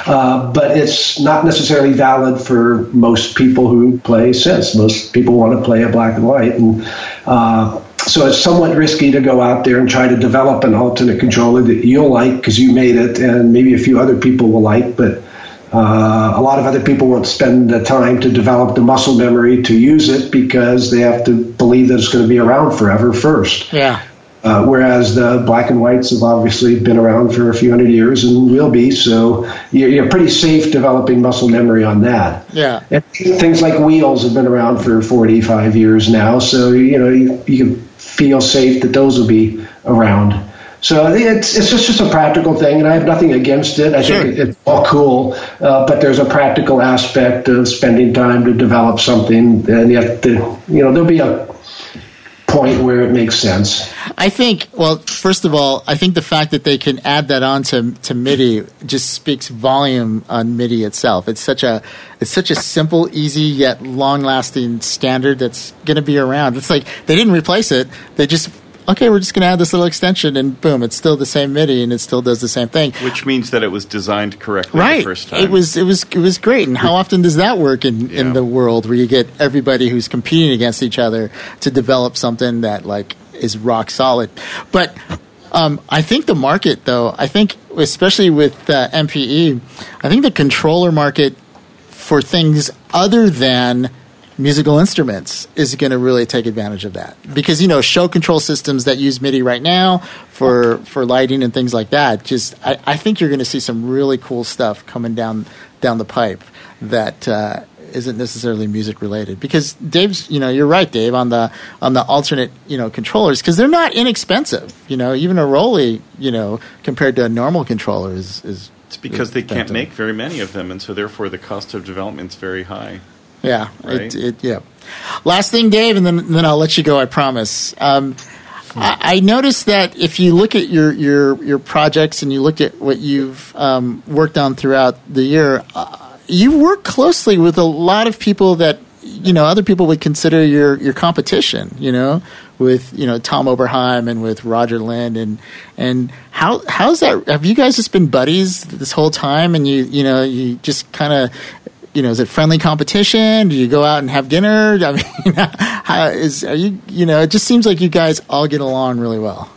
uh, but it's not necessarily valid for most people who play synths. Most people want to play a black and white, and uh, so it's somewhat risky to go out there and try to develop an alternate controller that you'll like because you made it, and maybe a few other people will like, but. Uh, a lot of other people won't spend the time to develop the muscle memory to use it because they have to believe that it's going to be around forever first. Yeah. Uh, whereas the black and whites have obviously been around for a few hundred years and will be, so you're, you're pretty safe developing muscle memory on that. Yeah. And things like wheels have been around for 45 years now, so you know you, you can feel safe that those will be around. So it's it's just, just a practical thing, and I have nothing against it. I Sure. think it's all cool, uh, but there's a practical aspect of spending time to develop something, and you have to, you know, there'll be a point where it makes sense. I think, well, first of all, I think the fact that they can add that on to, to MIDI just speaks volume on MIDI itself. It's such a it's such a simple, easy yet long lasting standard that's going to be around. It's like they didn't replace it; they just okay, we're just going to add this little extension, and boom, it's still the same MIDI, and it still does the same thing. Which means that it was designed correctly Right. the first time. It was it was it was great. And how often does that work in, in the world where you get everybody who's competing against each other to develop something that like is rock solid? But um, I think the market, though, I think especially with uh, MPE, I think the controller market for things other than musical instruments is going to really take advantage of that because you know show control systems that use MIDI right now for for lighting and things like that. Just I, I think you're going to see some really cool stuff coming down down the pipe that. Uh, isn't necessarily music related because Dave's you know you're right Dave on the on the alternate you know controllers because they're not inexpensive you know even a Roli you know compared to a normal controller is is It's because they can't make very many of them, and so therefore the cost of development is very high. Yeah, Right? it, it, yeah. Last thing, Dave, and then then I'll let you go. I promise. Um, I, I noticed that if you look at your your your projects and you look at what you've um, worked on throughout the year, uh, you work closely with a lot of people that you know other people would consider your your competition. You know, with you know Tom Oberheim and with Roger Linn and and how how's that? Have you guys just been buddies this whole time? And you you know you just kind of you know, is it friendly competition? Do you go out and have dinner? I mean, how is are you? You know, it just seems like you guys all get along really well.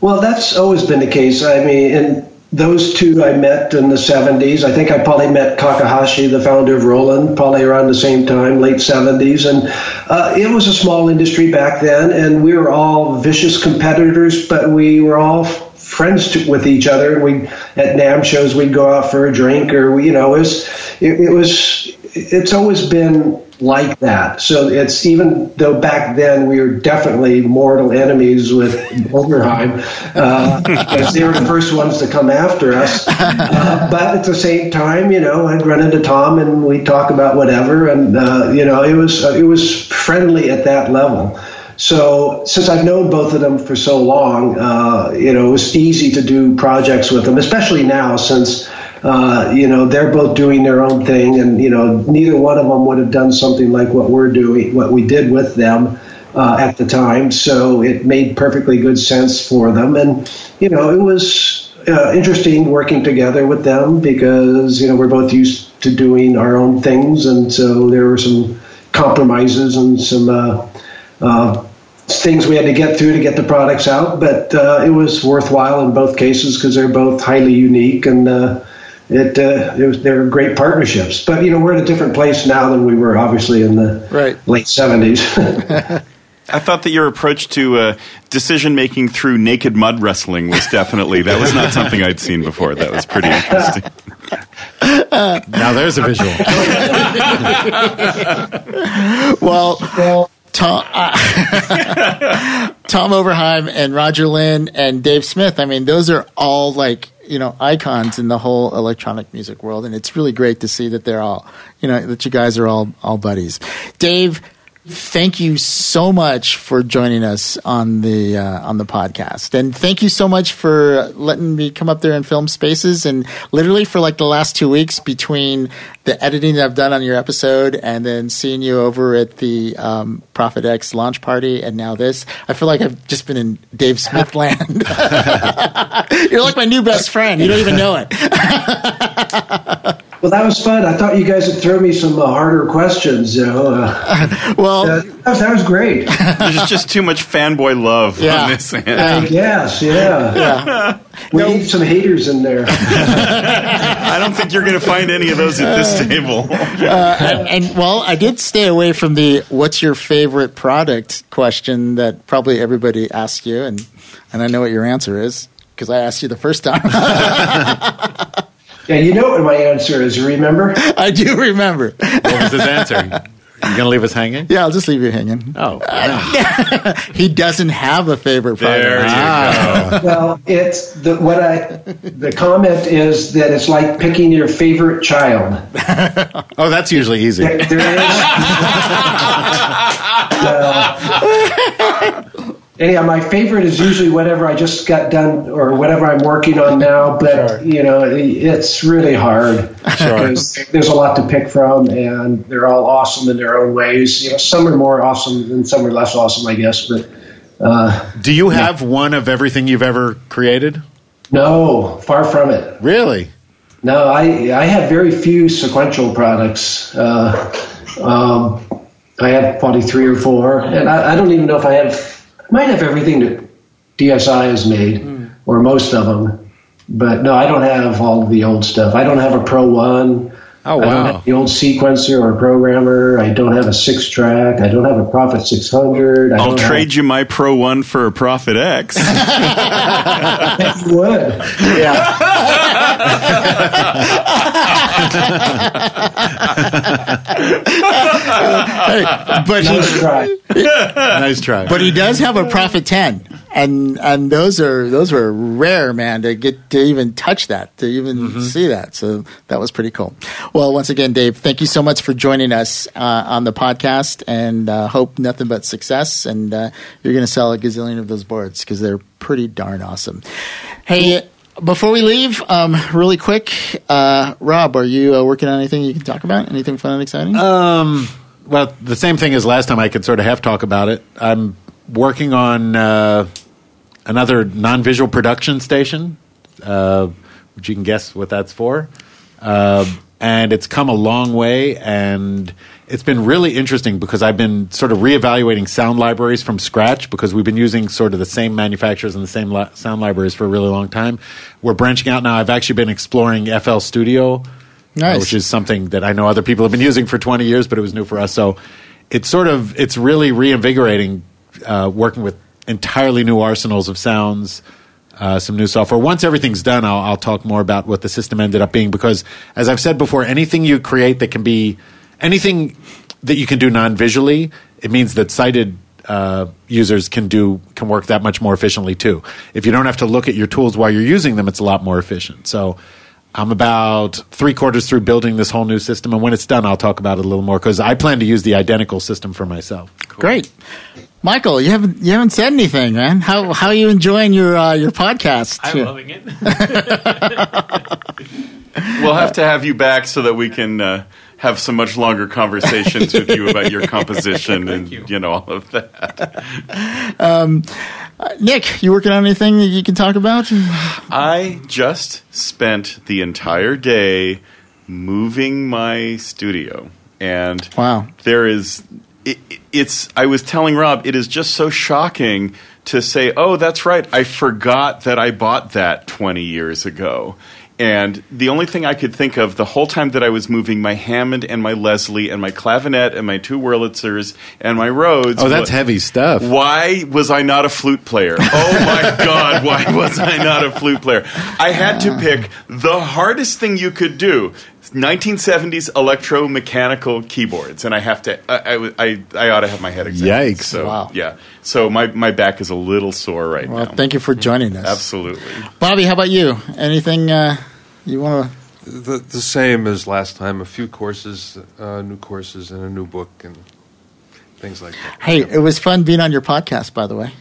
Well, that's always been the case. I mean, and those two I met in the 70s. I think I probably met Kakehashi, the founder of Roland, probably around the same time, late 70s. And uh, it was a small industry back then, and we were all vicious competitors, but we were all friends to, with each other. We at NAMM shows we'd go out for a drink, or we, you know, it was it, it was it's always been like that. So it's even though back then we were definitely mortal enemies with Oberheim, uh, because they were the first ones to come after us. Uh, but at the same time, you know, I'd run into Tom and we'd talk about whatever, and uh, you know, it was it was friendly at that level. So since I've known both of them for so long, uh, you know, it was easy to do projects with them, especially now since uh, you know they're both doing their own thing, and you know neither one of them would have done something like what we're doing, what we did with them uh, at the time. So it made perfectly good sense for them, and you know it was uh, interesting working together with them because you know we're both used to doing our own things, and so there were some compromises and some. Uh, uh, things we had to get through to get the products out, but uh, it was worthwhile in both cases because they're both highly unique and uh, it, uh, it was, they were great partnerships. But you know, we're in a different place now than we were obviously in the Right. late seventies. I thought that your approach to uh, decision making through naked mud wrestling was definitely that was not something I'd seen before. That was pretty interesting. Now there's a visual. Well, Tom, uh, Tom Oberheim and Roger Linn and Dave Smith. I mean, those are all like you know icons in the whole electronic music world, and it's really great to see that they're all you know that you guys are all all buddies. Dave, thank you so much for joining us on the uh, on the podcast, and thank you so much for letting me come up there and film spaces. And literally for like the last two weeks between the editing that I've done on your episode and then seeing you over at the um, Prophet X launch party, and now this, I feel like I've just been in Dave Smith land. You're like my new best friend. You don't even know it. well, that was fun. I thought you guys would throw me some uh, harder questions. You know, uh, Well, uh, that, was, that was great. There's just too much fanboy love Yeah. on this end. I guess, yeah. yeah. We need some haters in there. I don't think you're going to find any of those at this table. and, and well, I did stay away from the "What's your favorite product?" question that probably everybody asks you, and and I know what your answer is because I asked you the first time. Yeah, you know what my answer is. Remember? I do remember. What was his answer? You gonna leave us hanging? Yeah, I'll just leave you hanging. Oh, He doesn't have a favorite product. There you go. Well, it's the what I the comment is that it's like picking your favorite child. oh, that's usually easy. There there is. Uh, anyhow, my favorite is usually whatever I just got done or whatever I'm working on now. But you know, it's really hard because there's a lot to pick from, and they're all awesome in their own ways. You know, some are more awesome and some are less awesome, I guess. But uh, Do you have one of everything you've ever created? no, far from it. Really? No, I I have very few sequential products. Uh, um, I have probably three or four, and I, I don't even know if I have. Might have everything that DSI has made, hmm. or most of them. But no, I don't have all the old stuff. I don't have a Pro One. Oh, I don't wow. have the old sequencer or programmer. I don't have a Six-Trak. I don't have a Prophet 600. I I'll don't trade you my Pro One for a Prophet X. have, you would. yeah. but he, Nice try. nice try. but he does have a Prophet 10, and and those are those were rare, man, to get to even touch that, to even Mm-hmm. see that. So that was pretty cool. Well, once again, Dave, thank you so much for joining us uh, on the podcast, and uh, hope nothing but success. And uh, you're going to sell a gazillion of those boards because they're pretty darn awesome. Hey. Before we leave, um, really quick, uh, Rob, are you uh, working on anything you can talk about? Anything fun and exciting? Um, well, the same thing as last time. I could sort of half talk about it. I'm working on uh, another non-visual production station, uh, which you can guess what that's for. Uh, and it's come a long way, and it's been really interesting because I've been sort of reevaluating sound libraries from scratch because we've been using sort of the same manufacturers and the same li- sound libraries for a really long time. We're branching out now. I've actually been exploring FL Studio Nice. uh, which is something that I know other people have been using for 20 years, but it was new for us. So it's sort of it's really reinvigorating uh, working with entirely new arsenals of sounds, uh, some new software. Once everything's done, I'll, I'll talk more about what the system ended up being because, as I've said before, anything you create that can be anything that you can do non-visually, it means that sighted uh, users can do can work that much more efficiently too. If you don't have to look at your tools while you're using them, it's a lot more efficient. So. I'm about three quarters through building this whole new system, and when it's done, I'll talk about it a little more because I plan to use the identical system for myself. Great, Michael. You haven't you haven't said anything, man. How how are you enjoying your uh, your podcast? I'm loving it. we'll have to have you back so that we can uh, have some much longer conversations with you about your composition and you. you know all of that. Uh, Nick, you working on anything that you can talk about? I just spent the entire day moving my studio, and Wow. there is it, it's i was telling rob it is just so shocking to say oh that's right i forgot that i bought that 20 years ago and the only thing i could think of the whole time that i was moving my hammond and my leslie and my clavinet and my two wurlitzers and my rhodes Oh, that's heavy stuff. why was I not a flute player? Oh my God, why was I not a flute player? I had to pick the hardest thing you could do 1970s electromechanical keyboards, and I have to, I, I, I, I ought to have my head examined. Yikes. So, Wow. yeah. So my, my back is a little sore right Well, now. thank you for joining us. Absolutely. Bobby. How about you? Anything uh, you want to? The, the same as last time. A few courses, uh, new courses, and a new book, and things like that. Hey, it was fun being on your podcast. By the way,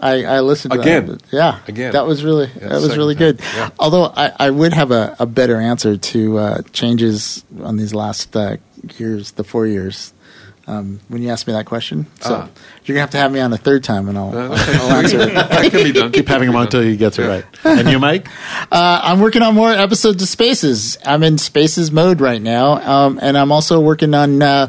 I, I listened to Again. That. Yeah, Again. That was really Yeah, that was really time. good. Yeah. Although I, I would have a, a better answer to uh, changes on these last uh, years, the four years. Um, when you asked me that question, so Ah. you're gonna have to have me on a third time, and I'll, Uh, I'll answer it. that can be done. Keep having him on until he gets it right. And you, Mike? Uh, I'm working on more episodes of Spaces. I'm in Spaces mode right now, um, and I'm also working on uh,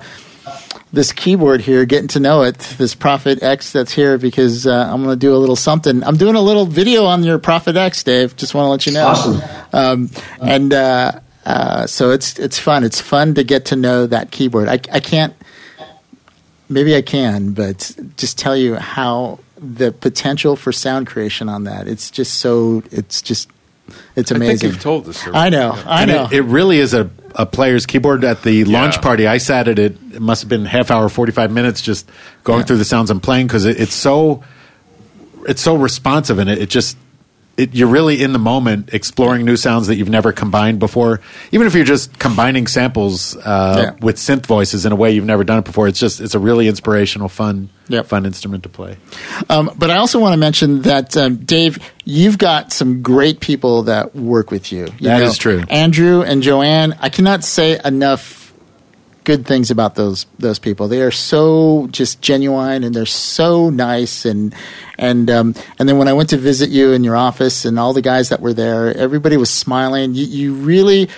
this keyboard here, getting to know it. This Prophet X that's here because uh, I'm going to do a little something. I'm doing a little video on your Prophet X, Dave. Just want to let you know. Awesome. Um, and uh, uh, so it's it's fun. It's fun to get to know that keyboard. I, I can't. Maybe I can, but just tell you how the potential for sound creation on that. It's just so. It's just. It's I amazing. think you've told this. already. I know. I And know. It, it really is a, a player's keyboard. At the launch party, I sat at it. It must have been half hour, forty five minutes, just going Yeah. through the sounds I'm playing because it, it's so it's so responsive and it, it just it, you're really in the moment exploring new sounds that you've never combined before. Even if you're just combining samples uh, Yeah. with synth voices in a way you've never done it before, it's just it's a really inspirational, fun, Yep. fun instrument to play. Um, but I also want to mention that um, Dave, you've got some great people that work with you. you That know, is true. Andrew and Joanne. I cannot say enough good things about those those people. They are so just genuine and they're so nice and and um, and then when I went to visit you in your office and all the guys that were there, everybody was smiling. You, you really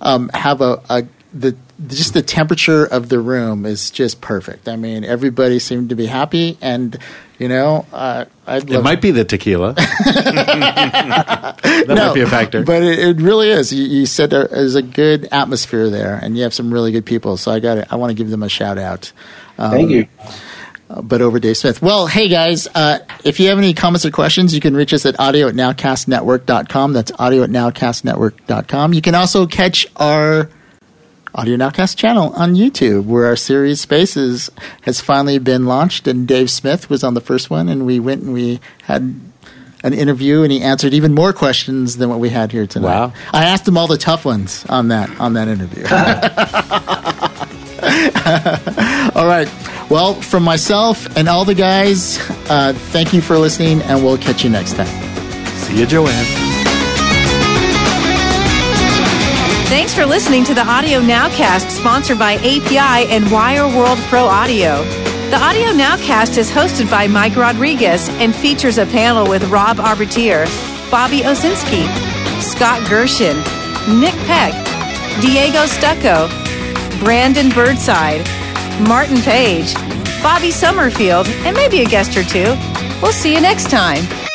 um, have a, a the just the temperature of the room is just perfect. I mean, everybody seemed to be happy, and You know, uh, I'd It love might be the tequila. that might be a factor. But it, it really is. You, you said there is a good atmosphere there, and you have some really good people. So I got I want to give them a shout out. Um, Thank you. but over Dave Smith. Well, hey guys, uh, if you have any comments or questions, you can reach us at audio at nowcastnetwork.com. That's audio at nowcastnetwork.com. You can also catch our Audio Nowcast channel on YouTube, where our series Spaces has finally been launched, and Dave Smith was on the first one, and we went and we had an interview, and he answered even more questions than what we had here tonight. Wow. I asked him all the tough ones on that on that interview. all right. Well, from myself and all the guys, uh, thank you for listening, and we'll catch you next time. See you, Joanne. Thanks for listening to the Audio Nowcast, sponsored by API and Wire World Pro Audio. The Audio Nowcast is hosted by Mike Rodriguez and features a panel with Rob Arbittier, Bobby Owsinski, Scott Gershon, Nick Peck, Diego Stocco, Brandon Birdside, Martin Page, Bobby Summerfield, and maybe a guest or two. We'll see you next time.